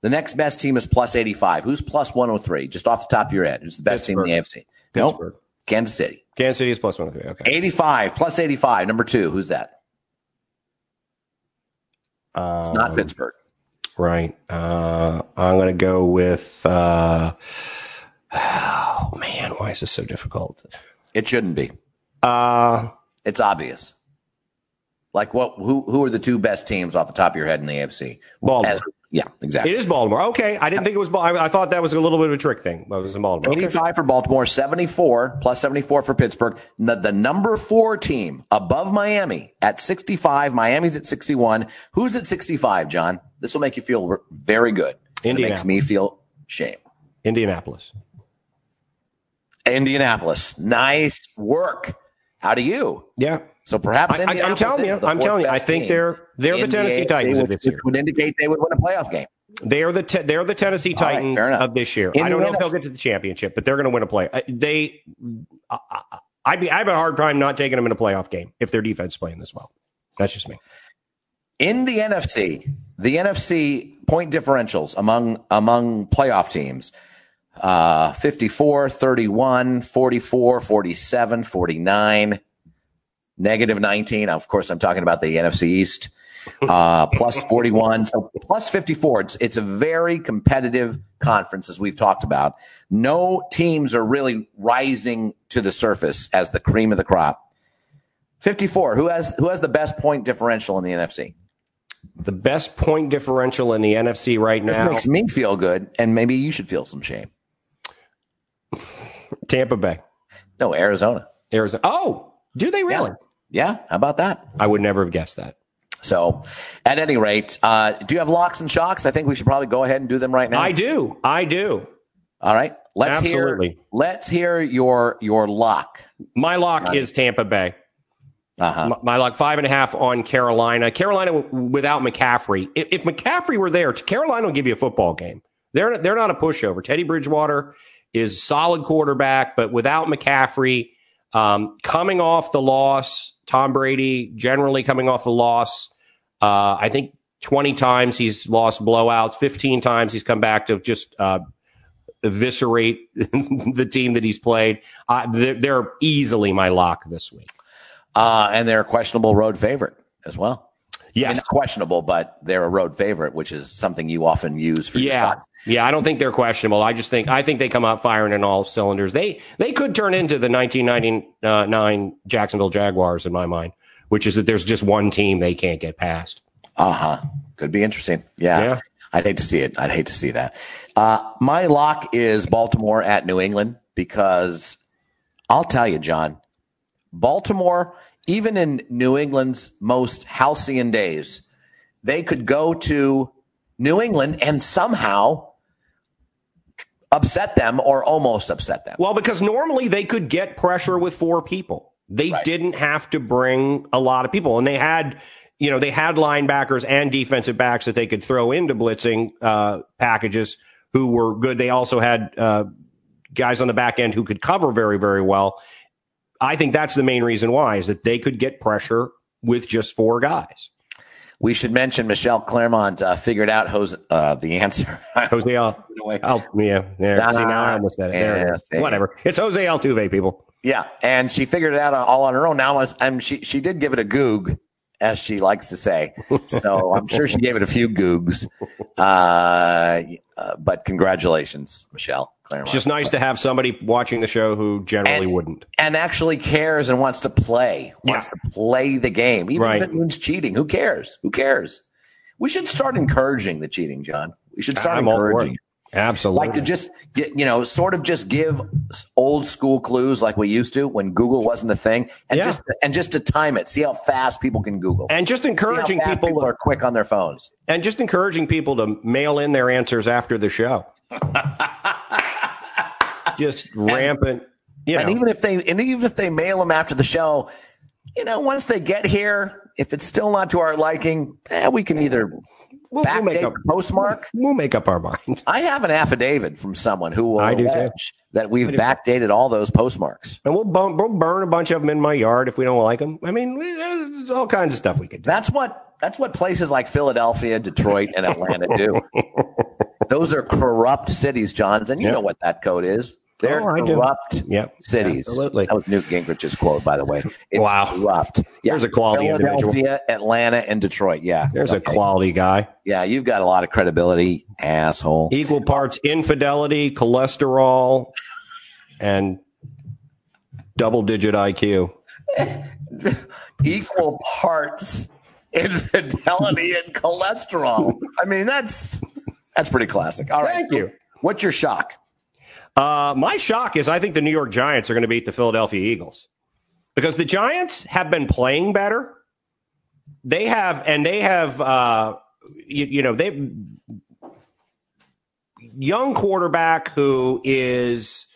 The next best team is plus 85. Who's plus 103? Just off the top of your head. Who's the best Pittsburgh. team in the AFC? Nope. Kansas City. Kansas City is plus 103. Okay. 85, plus 85. Number two. Who's that? Um, it's not um, Pittsburgh. Right. Uh, I'm going to go with, uh, oh man, why is this so difficult? It shouldn't be. Uh, it's obvious. Like what? Who? Who are the two best teams off the top of your head in the AFC? Baltimore. As, yeah, exactly. It is Baltimore. Okay, I didn't think it was. I, I thought that was a little bit of a trick thing. That was in Baltimore. Eighty-five okay. for Baltimore, seventy-four plus seventy-four for Pittsburgh. The, the number four team above Miami at sixty-five. Miami's at sixty-one. Who's at sixty-five? John, this will make you feel very good. It makes me feel shame. Indianapolis. Indianapolis. Nice work. How do you? Yeah. So perhaps I, am telling you, I'm telling you, I think they're they're the Tennessee Titans of this year. Would indicate they would win a playoff game. They are the te- they're the Tennessee Titans right, of this year. In I don't know if they'll get to the championship, but they're going to win a play. Uh, they, uh, I'd be I have a hard time not taking them in a playoff game if their defense is playing this well. That's just me. In the NFC, the NFC point differentials among among playoff teams uh, 54, 31, 44, 47, 49, negative 19. Of course, I'm talking about the NFC East. Uh, plus 41, so plus 54. It's, it's a very competitive conference, as we've talked about. No teams are really rising to the surface as the cream of the crop. 54. Who has, who has the best point differential in the NFC? The best point differential in the NFC right now. This makes me feel good, and maybe you should feel some shame. Tampa Bay. No, Arizona. Arizona. Oh, do they really? Yeah. Yeah. How about that? I would never have guessed that. So, at any rate, uh, do you have locks and shocks? I think we should probably go ahead and do them right now. I do. I do. All right. Let's Absolutely. hear. Let's hear your your lock. My lock is Tampa Bay. Uh-huh. My, my lock five and a half on Carolina. Carolina without McCaffrey. If, if McCaffrey were there, Carolina will give you a football game. They're they're not a pushover. Teddy Bridgewater is solid quarterback, but without McCaffrey, um, coming off the loss, Tom Brady generally coming off a loss. Uh, I think 20 times he's lost blowouts, 15 times he's come back to just uh, eviscerate the team that he's played. Uh, they're, they're, easily my lock this week. Uh, and they're a questionable road favorite as well. Yes. questionable, but they're a road favorite, which is something you often use for yeah. Shots. Yeah, I don't think they're questionable. I just think I think they come out firing in all cylinders. They they could turn into the 1999 Jacksonville Jaguars in my mind, which is that there's just one team they can't get past. Uh huh. Could be interesting. Yeah. yeah. I'd hate to see it. I'd hate to see that. Uh, my lock is Baltimore at New England because I'll tell you, John, Baltimore even in New England's most halcyon days, they could go to New England and somehow upset them or almost upset them. Well, because normally they could get pressure with four people. They right. didn't have to bring a lot of people, and they had, you know, they had linebackers and defensive backs that they could throw into blitzing uh, packages who were good. They also had uh, guys on the back end who could cover very, very well. I think that's the main reason why is that they could get pressure with just four guys. We should mention Michelle Claremont uh, figured out Jose, uh, the answer. Jose Al. Oh, yeah. There. See, now I almost said it. There it is. Whatever. It's Jose Altuve, people. Yeah, and she figured it out all on her own. Now, I'm, she she did give it a goog, as she likes to say. So I'm sure she gave it a few googs. Uh, uh, but congratulations, Michelle. Claremont. It's just nice to have somebody watching the show who generally and, wouldn't. And actually cares and wants to play, wants yeah. to play the game. Even right. if it means cheating. Who cares? Who cares? We should start encouraging the cheating, John. We should start I'm encouraging Absolutely. Like to just get, you know, sort of just give old school clues like we used to when Google wasn't a thing and yeah. just, and just to time it, see how fast people can Google. And just encouraging people, people are quick on their phones. And just encouraging people to mail in their answers after the show. just rampant. You know. And even if they, and even if they mail them after the show, you know, once they get here, if it's still not to our liking, eh, we can either We'll, we'll make up postmark. We'll make up our mind. I have an affidavit from someone who will I do that we've backdated all those postmarks, and we'll, burn, we'll burn a bunch of them in my yard if we don't like them. I mean, there's all kinds of stuff we could do. That's what that's what places like Philadelphia, Detroit, and Atlanta do. those are corrupt cities, Johns, and you yep. know what that code is. They're oh, corrupt yep. cities. Absolutely. That was Newt Gingrich's quote, by the way. It's wow. corrupt. Yeah. There's a quality Philadelphia, individual. Atlanta, and Detroit. Yeah. There's okay. a quality guy. Yeah, you've got a lot of credibility, asshole. Equal parts infidelity, cholesterol, and double digit IQ. Equal parts infidelity and cholesterol. I mean, that's that's pretty classic. All right. Thank you. What's your shock? Uh, my shock is I think the New York Giants are going to beat the Philadelphia Eagles. Because the Giants have been playing better. They have, and they have, uh, you, you know, they young quarterback who is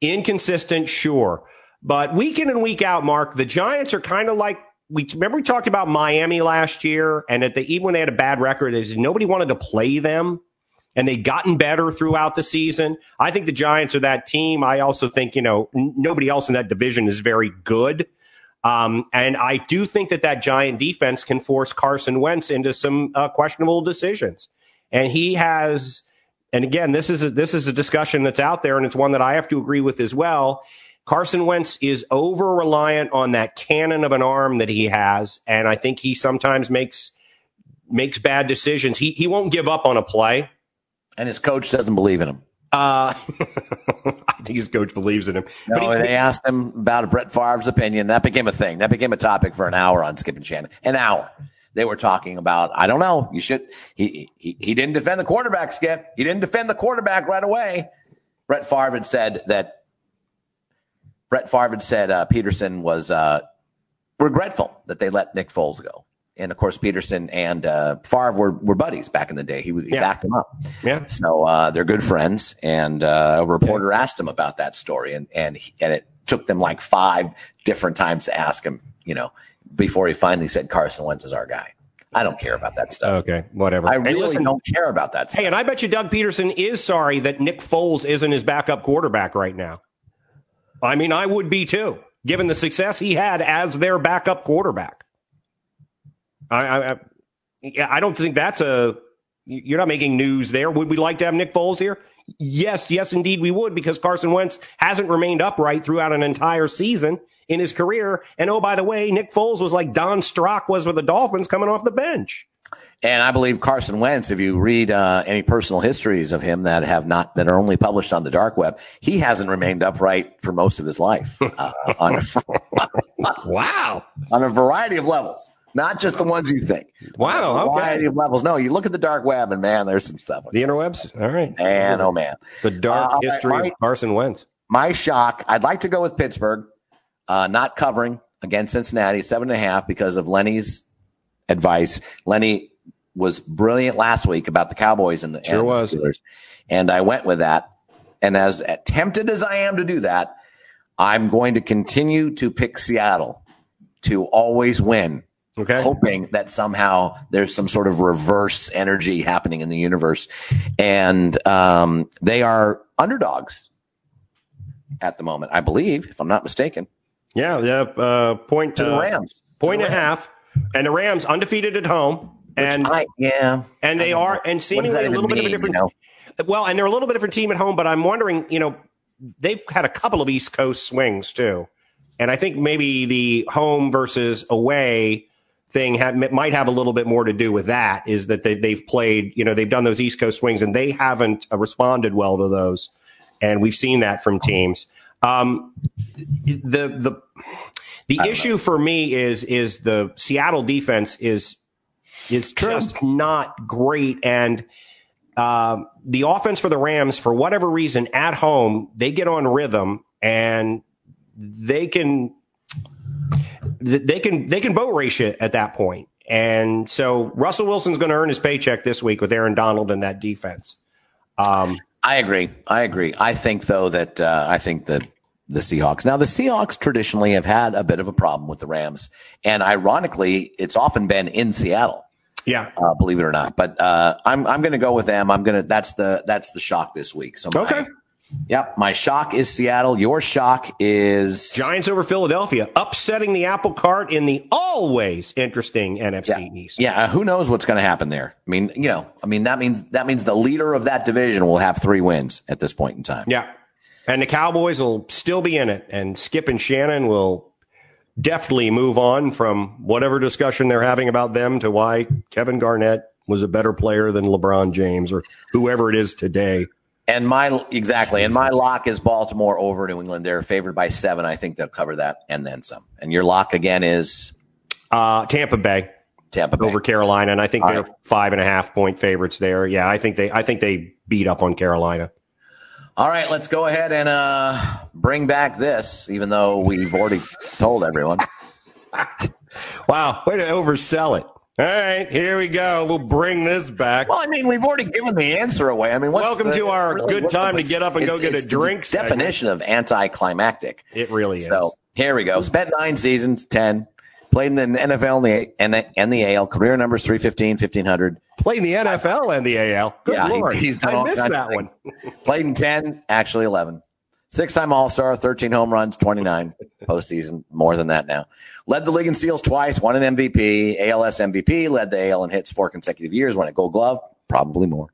inconsistent, sure, but week in and week out, Mark, the Giants are kind of like we remember we talked about Miami last year, and at the even when they had a bad record, is nobody wanted to play them and they've gotten better throughout the season. I think the Giants are that team. I also think, you know, n- nobody else in that division is very good. Um, and I do think that that Giant defense can force Carson Wentz into some uh, questionable decisions. And he has, and again, this is a, this is a discussion that's out there, and it's one that I have to agree with as well. Carson Wentz is over reliant on that cannon of an arm that he has, and I think he sometimes makes makes bad decisions. He he won't give up on a play. And his coach doesn't believe in him. Uh, I think his coach believes in him. No, but he, they asked him about Brett Favre's opinion. That became a thing. That became a topic for an hour on Skip and Shannon. An hour. They were talking about, I don't know, you should, he, he, he didn't defend the quarterback, Skip. He didn't defend the quarterback right away. Brett Favre had said that, Brett Favre had said uh, Pederson was uh, regretful that they let Nick Foles go and of course Pederson and uh, Favre were, were buddies back in the day. He, he yeah. backed him up. Yeah. So uh, they're good friends. And uh, a reporter yeah. asked him about that story, and and he, and it took them like five different times to ask him. You know, before he finally said Carson Wentz is our guy. I don't care about that stuff. Okay, whatever. I really listen, don't care about that stuff. Hey, and I bet you Doug Pederson is sorry that Nick Foles isn't his backup quarterback right now. I mean, I would be too, given the success he had as their backup quarterback. I, I, I don't think that's a. You're not making news there. Would we like to have Nick Foles here? Yes, yes, indeed, we would because Carson Wentz hasn't remained upright throughout an entire season in his career. And oh, by the way, Nick Foles was like Don Strock was with the Dolphins coming off the bench. And I believe Carson Wentz, if you read uh, any personal histories of him that have not that are only published on the dark web, he hasn't remained upright for most of his life. Uh, on a, wow, on a variety of levels not just the ones you think. Wow, okay. variety of levels. No, you look at the dark web, and man, there's some stuff. the interwebs. All right, man, oh man, the dark uh, history my, of Carson Wentz. My shock. I'd like to go with Pittsburgh, uh, not covering against Cincinnati, seven and a half because of Lenny's advice. Lenny was brilliant last week about the Cowboys and the, sure and was. The Steelers, and I went with that. And as tempted as I am to do that, I'm going to continue to pick Seattle to always win Okay. Hoping that somehow there's some sort of reverse energy happening in the universe. And um, they are underdogs at the moment, I believe, if I'm not mistaken. Yeah, yeah. Uh, point to the uh, Rams. Point and a half. And the Rams undefeated at home. and I, yeah, and they are and seemingly a little bit of a different. You know? Well, and they're a little bit different team at home, but I'm wondering, you know, they've had a couple of East Coast swings too, and I think maybe the home versus away thing have, might have a little bit more to do with that. Is that they, they've played, you know, they've done those East Coast swings and they haven't uh, responded well to those, and we've seen that from teams. Um, the the the issue know. for me is is the Seattle defense is is True. just not great and uh, the offense for the Rams, for whatever reason, at home, they get on rhythm and they can they can they can boat race it at that point. And so Russell Wilson's going to earn his paycheck this week with Aaron Donald and that defense. Um, I agree. I agree. I think though that uh, I think that the Seahawks. Now the Seahawks traditionally have had a bit of a problem with the Rams, and ironically, it's often been in Seattle. Yeah, uh, believe it or not. But uh, I'm I'm going to go with them. I'm going to that's the that's the shock this week. So my, okay. Yep, my shock is Seattle. Your shock is Giants over Philadelphia, upsetting the apple cart in the always interesting NFC yeah. East. Yeah, uh, who knows what's going to happen there? I mean, you know, I mean that means that means the leader of that division will have three wins at this point in time. Yeah, and the Cowboys will still be in it, and Skip and Shannon will definitely move on from whatever discussion they're having about them to why Kevin Garnett was a better player than LeBron James or whoever it is today. And my exactly, and my lock is Baltimore over New England. They're favored by seven. I think they'll cover that and then some. And your lock again is uh, Tampa Bay. Tampa Bay. over Carolina, and I think All they're right. five and a half point favorites there. Yeah, I think they I think they beat up on Carolina. All right, let's go ahead and uh, bring back this, even though we've already told everyone. wow, way to oversell it. All right, here we go. We'll bring this back. Well, I mean, we've already given the answer away. I mean, welcome the, to our really, good time the, to get up and go get a drink. Definition of anticlimactic. It really is. So here we go. Spent nine seasons, ten. Played in the NFL and the, and the AL. Career numbers 315, 1500. Played in the NFL and the AL. Good yeah, Lord. He, he's done I all missed that one. Played in 10, actually 11. Six time All Star, 13 home runs, 29 postseason, more than that now. Led the league in steals twice, won an MVP, ALS MVP, led the AL in hits four consecutive years, won a gold glove, probably more.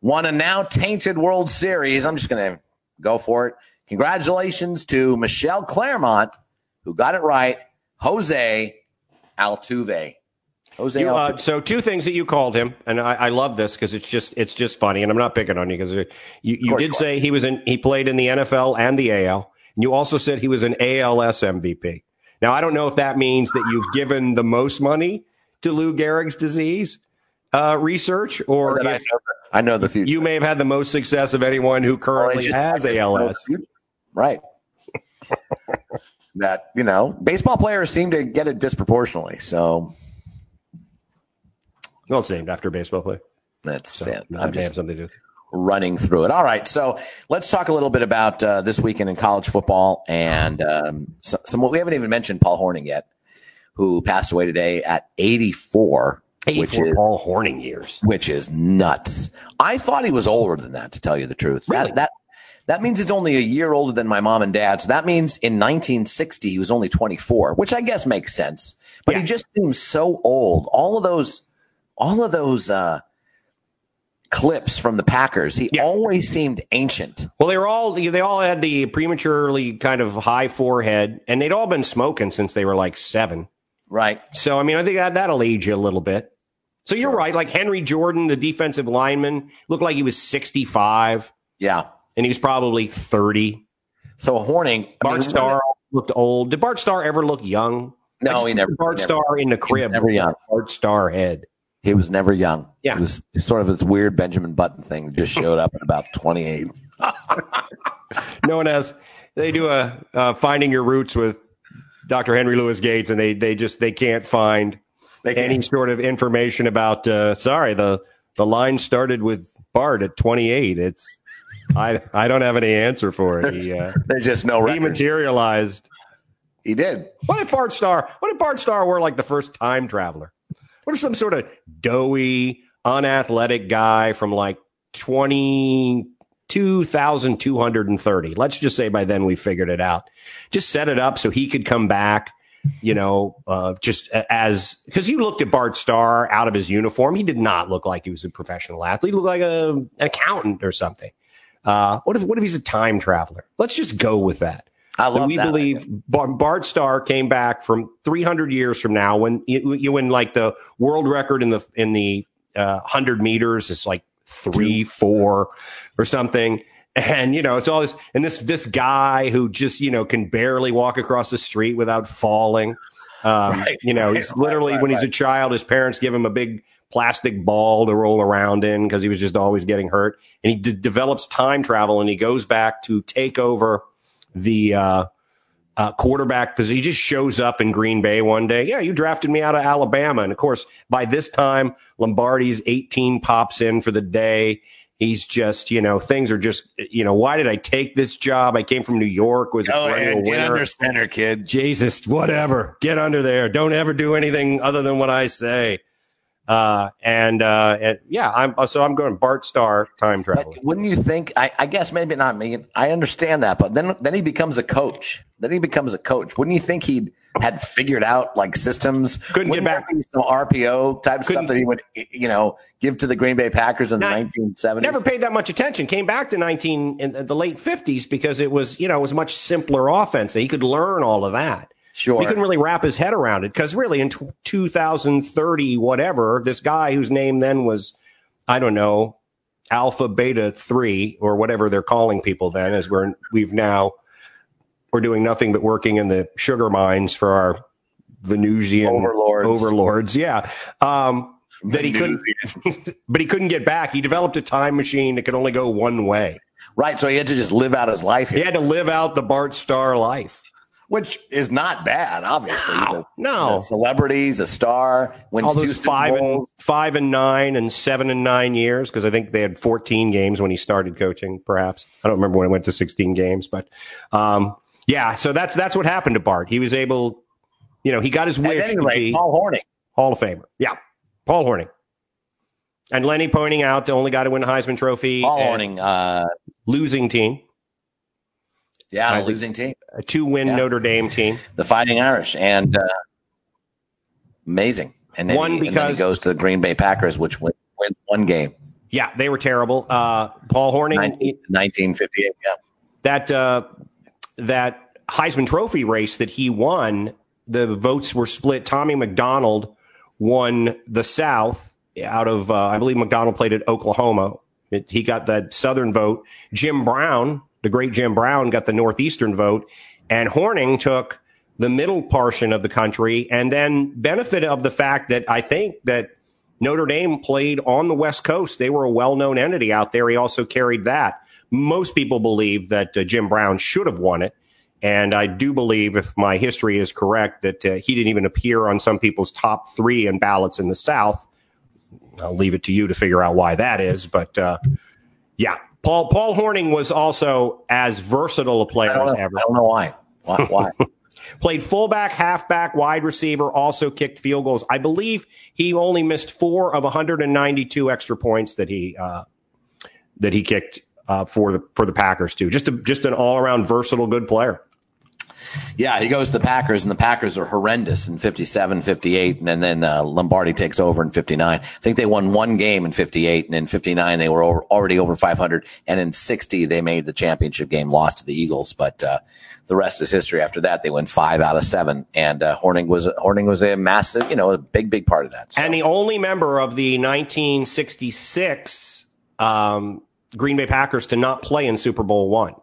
Won a now tainted World Series. I'm just going to go for it. Congratulations to Michelle Claremont, who got it right. Jose Altuve. Jose you, uh, so two things that you called him, and I, I love this because it's just it's just funny, and I'm not picking on you because you, you did say he was in he played in the NFL and the AL, and you also said he was an ALS MVP. Now I don't know if that means that you've given the most money to Lou Gehrig's disease uh, research, or I know, I know the future. You may have had the most success of anyone who currently has ALS. Right. that you know, baseball players seem to get it disproportionately. So well, it's named after a baseball player. That's so it. I'm just have something to do with it. running through it. All right, so let's talk a little bit about uh, this weekend in college football and um, some, some. We haven't even mentioned Paul Hornung yet, who passed away today at 84. 84 which is Paul Hornung years, which is nuts. I thought he was older than that, to tell you the truth. Really? That, that that means he's only a year older than my mom and dad. So that means in 1960 he was only 24, which I guess makes sense. But yeah. he just seems so old. All of those all of those uh, clips from the Packers, he yeah. always seemed ancient. Well, they were all they all had the prematurely kind of high forehead, and they'd all been smoking since they were like seven. Right. So I mean, I think that that'll age you a little bit. So you're sure. right. Like Henry Jordan, the defensive lineman, looked like he was 65. Yeah. And he was probably 30. So Hornung, Bart I mean, Starr looked old. Did Bart Starr ever look young? No, he never. Bart never, Starr in the crib. Never young. Bart Starr head. He was never young. Yeah. It was sort of this weird Benjamin Button thing just showed up at about 28. Known as they do a uh, finding your roots with Dr. Henry Louis Gates, and they they just they can't find they can't. any sort of information about. Uh, sorry, the the line started with Bart at 28. It's I I don't have any answer for it. He, uh, There's just no. Record. He materialized. He did. What if Bart Starr? What if Bart Starr were like the first time traveler? What if some sort of doughy, unathletic guy from like 22,230? Let's just say by then we figured it out. Just set it up so he could come back you know, uh, just as because you looked at Bart Starr out of his uniform, he did not look like he was a professional athlete. He looked like a, an accountant or something. Uh, what if what if he's a time traveler? Let's just go with that. I love we that believe Bart Starr came back from 300 years from now when you, you win like the world record in the in the uh, 100 meters is like three, four, or something. And you know, it's all this, and this this guy who just you know can barely walk across the street without falling. Um, right, you know, right, he's literally right, when he's a child, his parents give him a big plastic ball to roll around in because he was just always getting hurt. And he d- develops time travel and he goes back to take over the uh, uh, quarterback position. He just shows up in Green Bay one day. Yeah, you drafted me out of Alabama. And of course, by this time, Lombardi's 18 pops in for the day. He's just, you know, things are just, you know, why did I take this job? I came from New York, was a oh, perennial get winner. under center, kid. Jesus, whatever. Get under there. Don't ever do anything other than what I say. Uh, and, uh, and yeah, I'm, so I'm going Bart Starr time travel. Wouldn't you think, I, I guess maybe not me. I understand that, but then, then he becomes a coach. Then he becomes a coach. Wouldn't you think he'd had figured out like systems? Couldn't Wouldn't get back some RPO type stuff that he would, you know, give to the Green Bay Packers in Not, the 1970s. Never paid that much attention. Came back to 19 in the late 50s because it was, you know, it was a much simpler offense. That he could learn all of that. Sure. He couldn't really wrap his head around it because really in t- 2030, whatever, this guy whose name then was, I don't know, Alpha Beta 3 or whatever they're calling people then, as we're, we've now, we're doing nothing but working in the sugar mines for our Venusian overlords. overlords. Yeah. Um, that he couldn't, but he couldn't get back. He developed a time machine that could only go one way. Right. So he had to just live out his life. Here. He had to live out the Bart Starr life which is not bad, obviously. No, no. Celebrities, a star, wins all those five and five and nine and seven and nine years because I think they had 14 games when he started coaching. Perhaps I don't remember when it went to 16 games, but um, yeah. So that's that's what happened to Bart. He was able, you know, he got his wish. At any rate, Paul Hornung, Hall of Famer. Yeah, Paul Hornung. And Lenny pointing out the only guy to win the Heisman Trophy. Paul Hornung, uh, losing team. Yeah, a losing team. A two win yeah. Notre Dame team. The Fighting Irish. And uh, amazing. And then, one he, because, and he goes to the Green Bay Packers, which wins win one game. Yeah, they were terrible. Uh, Paul Hornung. 19, 1958, yeah. That, uh, that Heisman Trophy race that he won, the votes were split. Tommy McDonald won the South out of, uh, I believe McDonald played at Oklahoma. It, he got that Southern vote. Jim Brown the great Jim Brown got the Northeastern vote, and Hornung took the middle portion of the country, and then benefit of the fact that I think that Notre Dame played on the West Coast. They were a well-known entity out there. He also carried that. Most people believe that uh, Jim Brown should have won it. And I do believe, if my history is correct, that uh, he didn't even appear on some people's top three in ballots in the South. I'll leave it to you to figure out why that is. But uh, yeah, Paul Paul Hornung was also as versatile a player as ever. I don't know why. Why? why? Played fullback, halfback, wide receiver, also kicked field goals. I believe he only missed four of 192 extra points that he uh, that he kicked uh, for the for the Packers too. Just a, just an all around versatile good player. Yeah, he goes to the Packers, and the Packers are horrendous in 57, 58, and then uh, Lombardi takes over in 59. I think they won one game in 58, and in 59 they were over, already over 500, and in 60 they made the championship game, lost to the Eagles, but uh, the rest is history. After that, they went five out of seven, and uh, Hornung was Hornung was a massive, you know, a big, big part of that. So. And the only member of the 1966 um, Green Bay Packers to not play in Super Bowl one.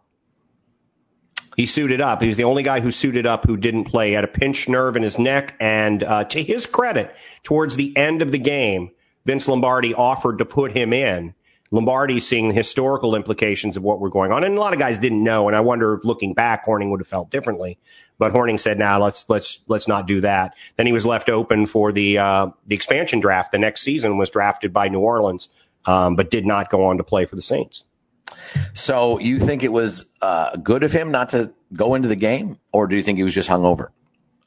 He suited up. He was the only guy who suited up who didn't play. He had a pinched nerve in his neck. And uh, to his credit, towards the end of the game, Vince Lombardi offered to put him in. Lombardi seeing the historical implications of what were going on. And a lot of guys didn't know. And I wonder if looking back, Hornung would have felt differently. But Hornung said, now nah, let's, let's, let's not do that. Then he was left open for the, uh, the expansion draft. The next season was drafted by New Orleans, um, but did not go on to play for the Saints. So you think it was uh, good of him not to go into the game, or do you think he was just hungover?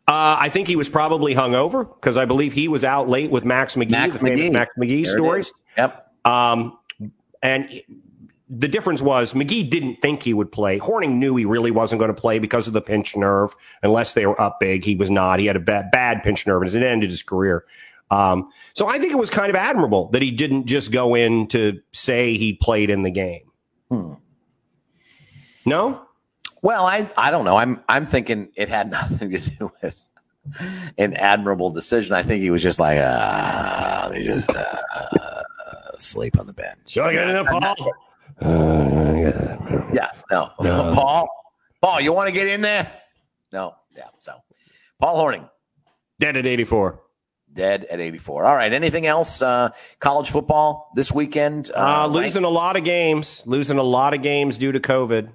Uh, I think he was probably hungover because I believe he was out late with Max McGee, Max the famous McGee. Max McGee there stories. Yep. Um, and the difference was McGee didn't think he would play. Hornung knew he really wasn't going to play because of the pinch nerve, unless they were up big. He was not. He had a bad, bad pinch nerve, and it ended his career. Um, so I think it was kind of admirable that he didn't just go in to say he played in the game. Hmm. No. Well, I I don't know. I'm I'm thinking it had nothing to do with an admirable decision. I think he was just like, uh, let me just uh, sleep on the bench. Shall I get in there, Paul? Uh, yeah, no. no. Paul, Paul, you want to get in there? No, yeah. So, Paul Hornung. dead at 84. Dead at 84. All right. Anything else? Uh, college football this weekend? Uh, uh losing right? a lot of games. Losing a lot of games due to COVID.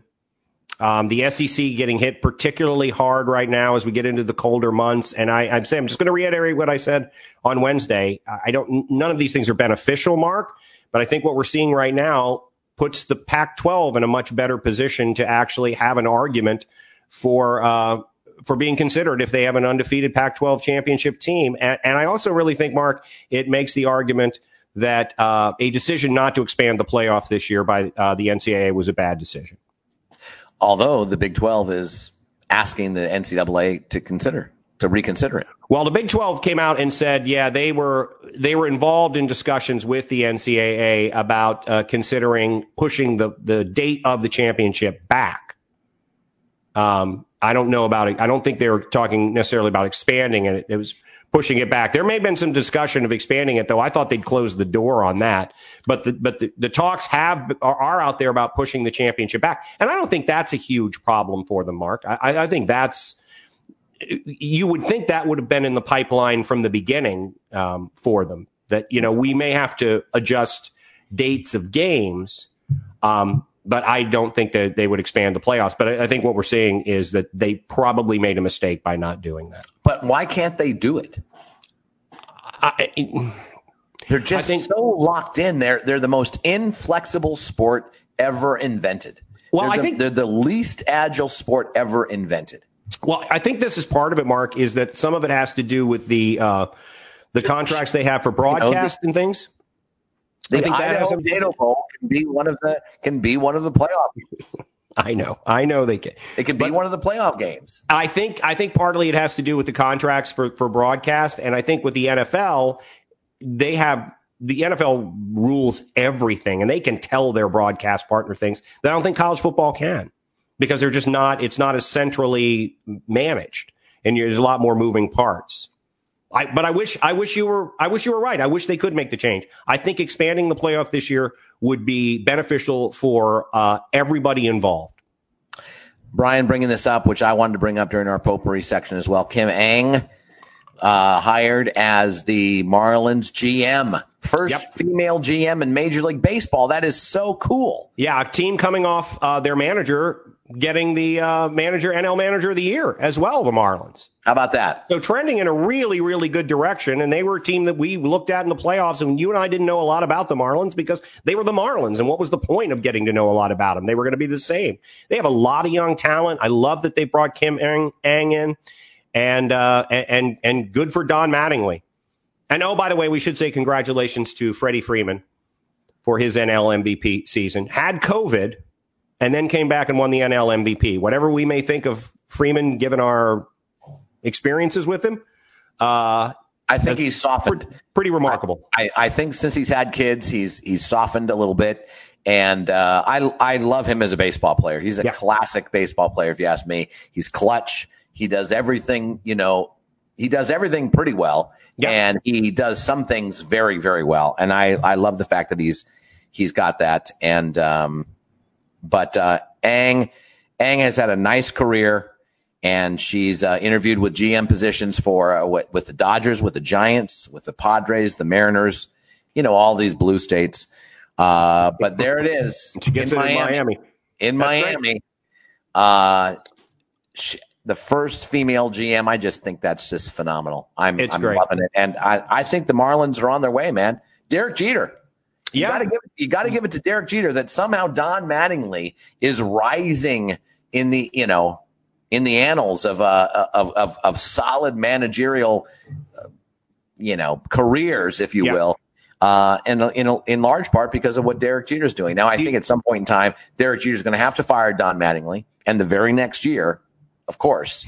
Um, the SEC getting hit particularly hard right now as we get into the colder months. And I, I'm saying I'm just going to reiterate what I said on Wednesday. I don't. None of these things are beneficial, Mark. But I think what we're seeing right now puts the Pac-12 in a much better position to actually have an argument for uh, for being considered if they have an undefeated Pac-12 championship team. And, and I also really think, Mark, it makes the argument that uh, a decision not to expand the playoff this year by uh, the NCAA was a bad decision. Although the Big 12 is asking the NCAA to consider to reconsider it. Well, the Big 12 came out and said, yeah, they were they were involved in discussions with the NCAA about uh, considering pushing the the date of the championship back. Um, I don't know about it. I don't think they were talking necessarily about expanding it. It was pushing it back. There may have been some discussion of expanding it, though. I thought they'd close the door on that. But the but the, the talks have are, out there about pushing the championship back, and I don't think that's a huge problem for them, Mark. I, I think that's you would think that would have been in the pipeline from the beginning um, for them. That you know we may have to adjust dates of games, um, but I don't think that they would expand the playoffs. But I, I, think what we're seeing is that they probably made a mistake by not doing that. But why can't they do it? I, they're just think, so locked in. They're they're the most inflexible sport ever invented. Well, they're I the, think they're the least agile sport ever invented. Well, I think this is part of it, Mark, is that some of it has to do with the uh, the contracts they have for broadcast you know, and things. The I think Idaho that Data Bowl can be one of the can be one of the playoff. I know, I know they can. It can be one of the playoff games. I think, I think partly it has to do with the contracts for for broadcast, and I think with the NFL, they have the NFL rules everything, and they can tell their broadcast partner things that I don't think college football can because they're just not, it's not as centrally managed and there's a lot more moving parts. I, but I wish, I wish you were, I wish you were right. I wish they could make the change. I think expanding the playoff this year would be beneficial for uh, everybody involved. Brian bringing this up, which I wanted to bring up during our potpourri section as well. Kim Ng uh, hired as the Marlins GM. First yep. female GM in Major League Baseball. That is so cool. Yeah, a team coming off uh, their manager getting the uh, manager, NL Manager of the Year as well, the Marlins. How about that? So trending in a really, really good direction. And they were a team that we looked at in the playoffs. And you and I didn't know a lot about the Marlins because they were the Marlins. And what was the point of getting to know a lot about them? They were going to be the same. They have a lot of young talent. I love that they brought Kim Ng, Ng in and, uh, and, and good for Don Mattingly. And oh, by the way, we should say congratulations to Freddie Freeman for his NL MVP season. Had COVID and then came back and won the NL MVP. Whatever we may think of Freeman, given our experiences with him, uh, I think he's softened. Pretty, pretty remarkable. I, I, think since he's had kids, he's he's softened a little bit, and uh, I I love him as a baseball player. He's a yeah. classic baseball player, if you ask me. He's clutch. He does everything. You know, he does everything pretty well, yeah. and he does some things very very well. And I I love the fact that he's he's got that. And um, but uh, Ng Ng has had a nice career, and she's uh, interviewed with GM positions for uh, with, with the Dodgers, with the Giants, with the Padres, the Mariners, you know, all these blue states. Uh, but there it is. She gets in it Miami. in Miami. In Miami. Uh, she, the first female GM. I just think that's just phenomenal. I'm, it's I'm great. loving it, and I, I think the Marlins are on their way, man. Derek Jeter. You yeah. gotta give it, you gotta give it to Derek Jeter that somehow Don Mattingly is rising in the, you know, in the annals of, uh, of, of, of solid managerial, uh, you know, careers, if you yeah. will. uh, and in in large part because of what Derek Jeter's doing. Now, I think at some point in time, Derek Jeter's going to have to fire Don Mattingly, and the very next year, of course,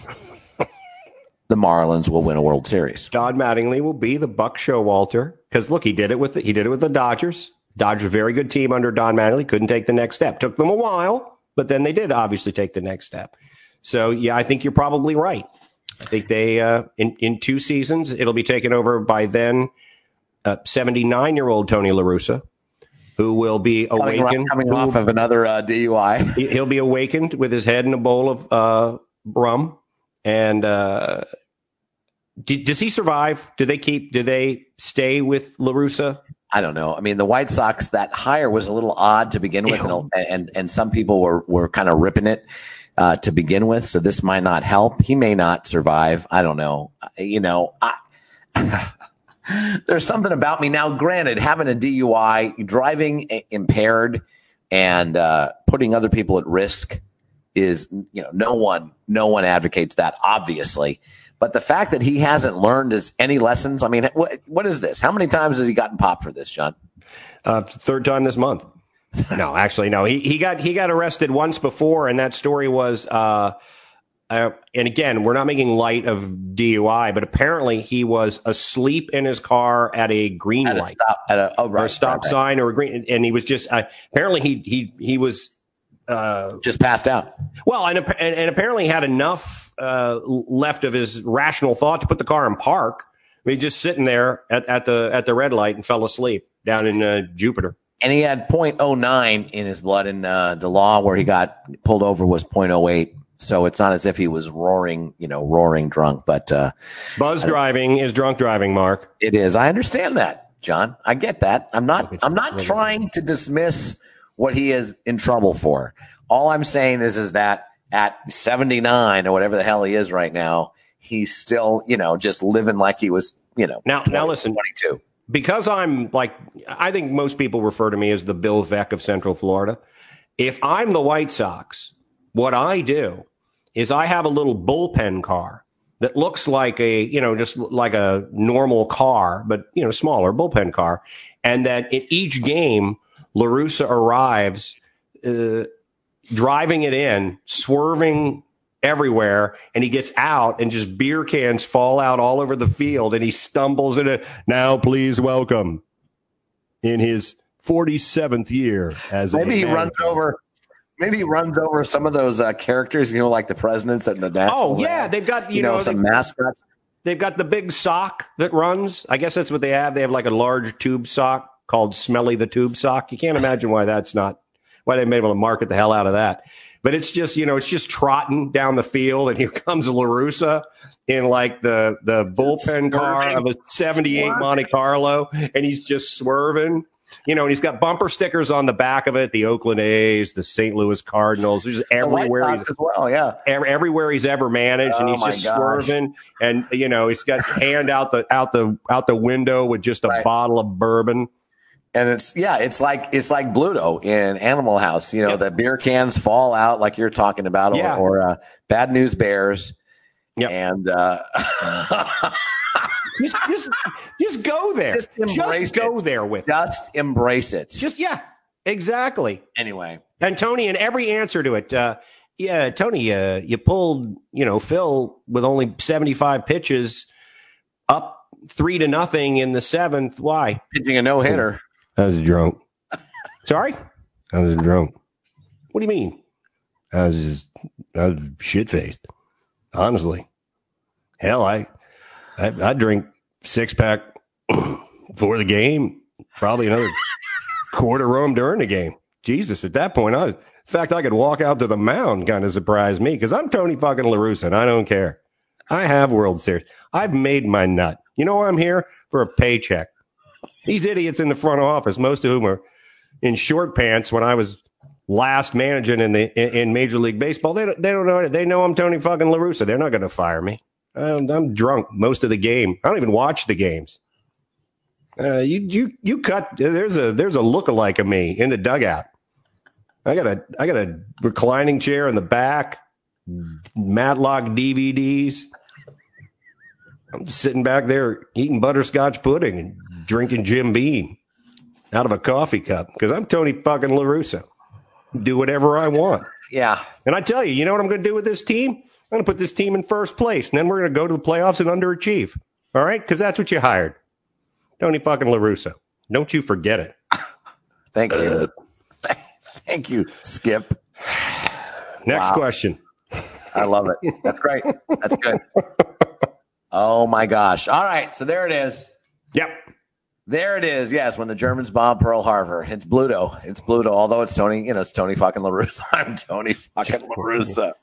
the Marlins will win a World Series. Don Mattingly will be the Buck Showalter because look, he did it with the, he did it with the Dodgers. Dodgers a very good team under Don Mattingly. Couldn't take the next step. Took them a while, but then they did obviously take the next step. So yeah, I think you're probably right. I think they uh, in in two seasons it'll be taken over by then 79 year old Tony La Russa, who will be awakened coming, coming off of another uh, DUI. He'll be awakened with his head in a bowl of uh, rum. And does he survive? Do they keep? Do they stay with La Russa? I don't know. I mean, the White Sox that hire was a little odd to begin with, and and, and some people were were kind of ripping it uh, to begin with. So this might not help. He may not survive. I don't know. You know, I, there's something about me now. Granted, having a DUI, driving impaired, and uh, putting other people at risk is you know no one no one advocates that obviously but the fact that he hasn't learned is any lessons i mean what, what is this? How many times has he gotten popped for this john? Uh, third time this month. No actually no. He, he got he got arrested once before and that story was uh, uh, and again, we're not making light of DUI, but apparently he was asleep in his car at a green at light, a stop, at a, oh, right, or a stop right, sign, or a green, and he was just uh, apparently he he he was uh, just passed out. Well, and and, and apparently had enough uh, left of his rational thought to put the car in park. I mean, just sitting there at, at the at the red light and fell asleep down in uh, Jupiter. And he had 0.09 in his blood, and uh, the law where he got pulled over was 0.08. So it's not as if he was roaring, you know, roaring drunk, but uh, buzz driving is drunk driving. Mark, it is. I understand that, John. I get that. I'm not. I'm not trying to dismiss what he is in trouble for. All I'm saying is, is that at 79 or whatever the hell he is right now, he's still, you know, just living like he was, you know. Now, 20, now listen, 22. Because I'm like, I think most people refer to me as the Bill Veeck of Central Florida. If I'm the White Sox, what I do is I have a little bullpen car that looks like a, you know, just like a normal car, but, you know, smaller bullpen car. And that in each game, La Russa arrives, uh, driving it in, swerving everywhere, and he gets out and just beer cans fall out all over the field and he stumbles in it. Now, please welcome in his 47th year as maybe he runs over Maybe he runs over some of those uh, characters, you know, like the presidents and the national. Oh yeah, they've got you, you know, know some mascots. They've got the big sock that runs. I guess that's what they have. They have like a large tube sock called Smelly the Tube Sock. You can't imagine why that's not why they've been able to market the hell out of that. But it's just you know it's just trotting down the field, and here comes La Russa in like the the bullpen car of a '78 Monte Carlo, and he's just swerving you know, and he's got bumper stickers on the back of it. The Oakland A's, the St. Louis Cardinals, just everywhere he's as well, yeah, everywhere he's ever managed, oh, and he's just gosh. swerving, and you know, he's got his hand out the out the out the window with just a right. bottle of bourbon. And it's yeah, it's like it's like Bluto in Animal House. You know, the beer cans fall out like you're talking about, or, yeah. or uh, Bad News Bears. Yeah, and uh, just, just, just go there. Just embrace just go it. there with. Just embrace it. Just yeah, exactly. Anyway, and Tony, and every answer to it. Uh, yeah, Tony, uh, you pulled you know Phil with only seventy five pitches, up three to nothing in the seventh. Why pitching a no hitter? I was drunk. Sorry, I was drunk. What do you mean? I was just I was shit faced. Honestly, hell, I I, I drink six pack for the game, probably another quarter rum during the game. Jesus, at that point, I was, in fact, I could walk out to the mound kind of surprised me because I'm Tony fucking La Russa and I don't care. I have World Series. I've made my nut. You know, I'm here for a paycheck. These idiots in the front office, most of whom are in short pants when I was last managing in the in, Major League Baseball, they don't, they don't know. They know I'm Tony fucking La Russa. They're not going to fire me. I'm, I'm, drunk most of the game. I don't even watch the games. Uh, you you you cut. There's a there's a lookalike of me in the dugout. I got a I got a reclining chair in the back, Matlock DVDs. I'm sitting back there eating butterscotch pudding and drinking Jim Beam. out of a coffee cup because I'm Tony fucking La Russa. Do whatever I want. Yeah. And I tell you, you know what I'm going to do with this team? I'm going to put this team in first place, and then we're going to go to the playoffs and underachieve. All right? Because that's what you hired. Tony fucking La Russa. Don't you forget it. Thank you. Uh. Thank you, Skip. Next Wow. question. I love it. That's great. That's good. Oh my gosh. All right. So there it is. Yep. There it is. Yes, when the Germans bomb Pearl Harbor, it's Bluto. It's Bluto. Although it's Tony, you know, it's Tony fucking La Russa. I'm Tony fucking La Russa.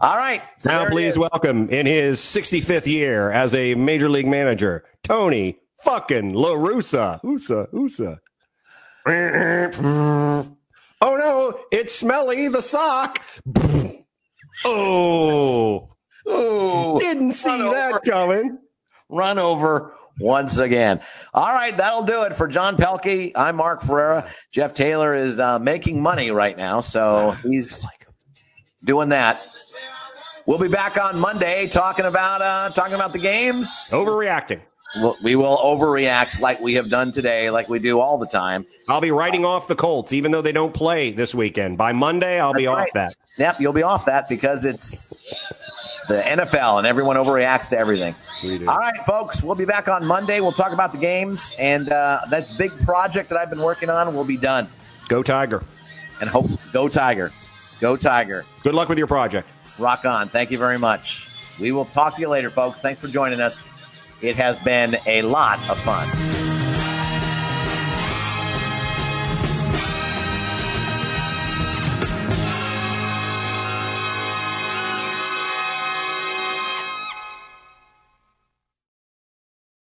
All right. So now, please is. welcome in his 65th year as a major league manager, Tony fucking La Russa. Usa, Usa. Oh no, it's Smelly the sock. Oh, Ooh, didn't see Run that over. coming. run over once again. All right, that'll do it for John Pelkey. I'm Mark Ferrera. Jeff Taylor is uh, making money right now, so he's doing that. We'll be back on Monday talking about uh, talking about the games. Overreacting. We'll, we will overreact like we have done today, like we do all the time. I'll be writing off the Colts, even though they don't play this weekend. By Monday, I'll be That's off that. Yep, you'll be off that because it's the NFL and everyone overreacts to everything. All right, folks, we'll be back on Monday. We'll talk about the games and uh, that big project that I've been working on will be done. Go Tiger. And hope go Tiger, go Tiger, Good luck with your project. rock on. Thank you very much. We will talk to you later, folks. Thanks for joining us. It has been a lot of fun.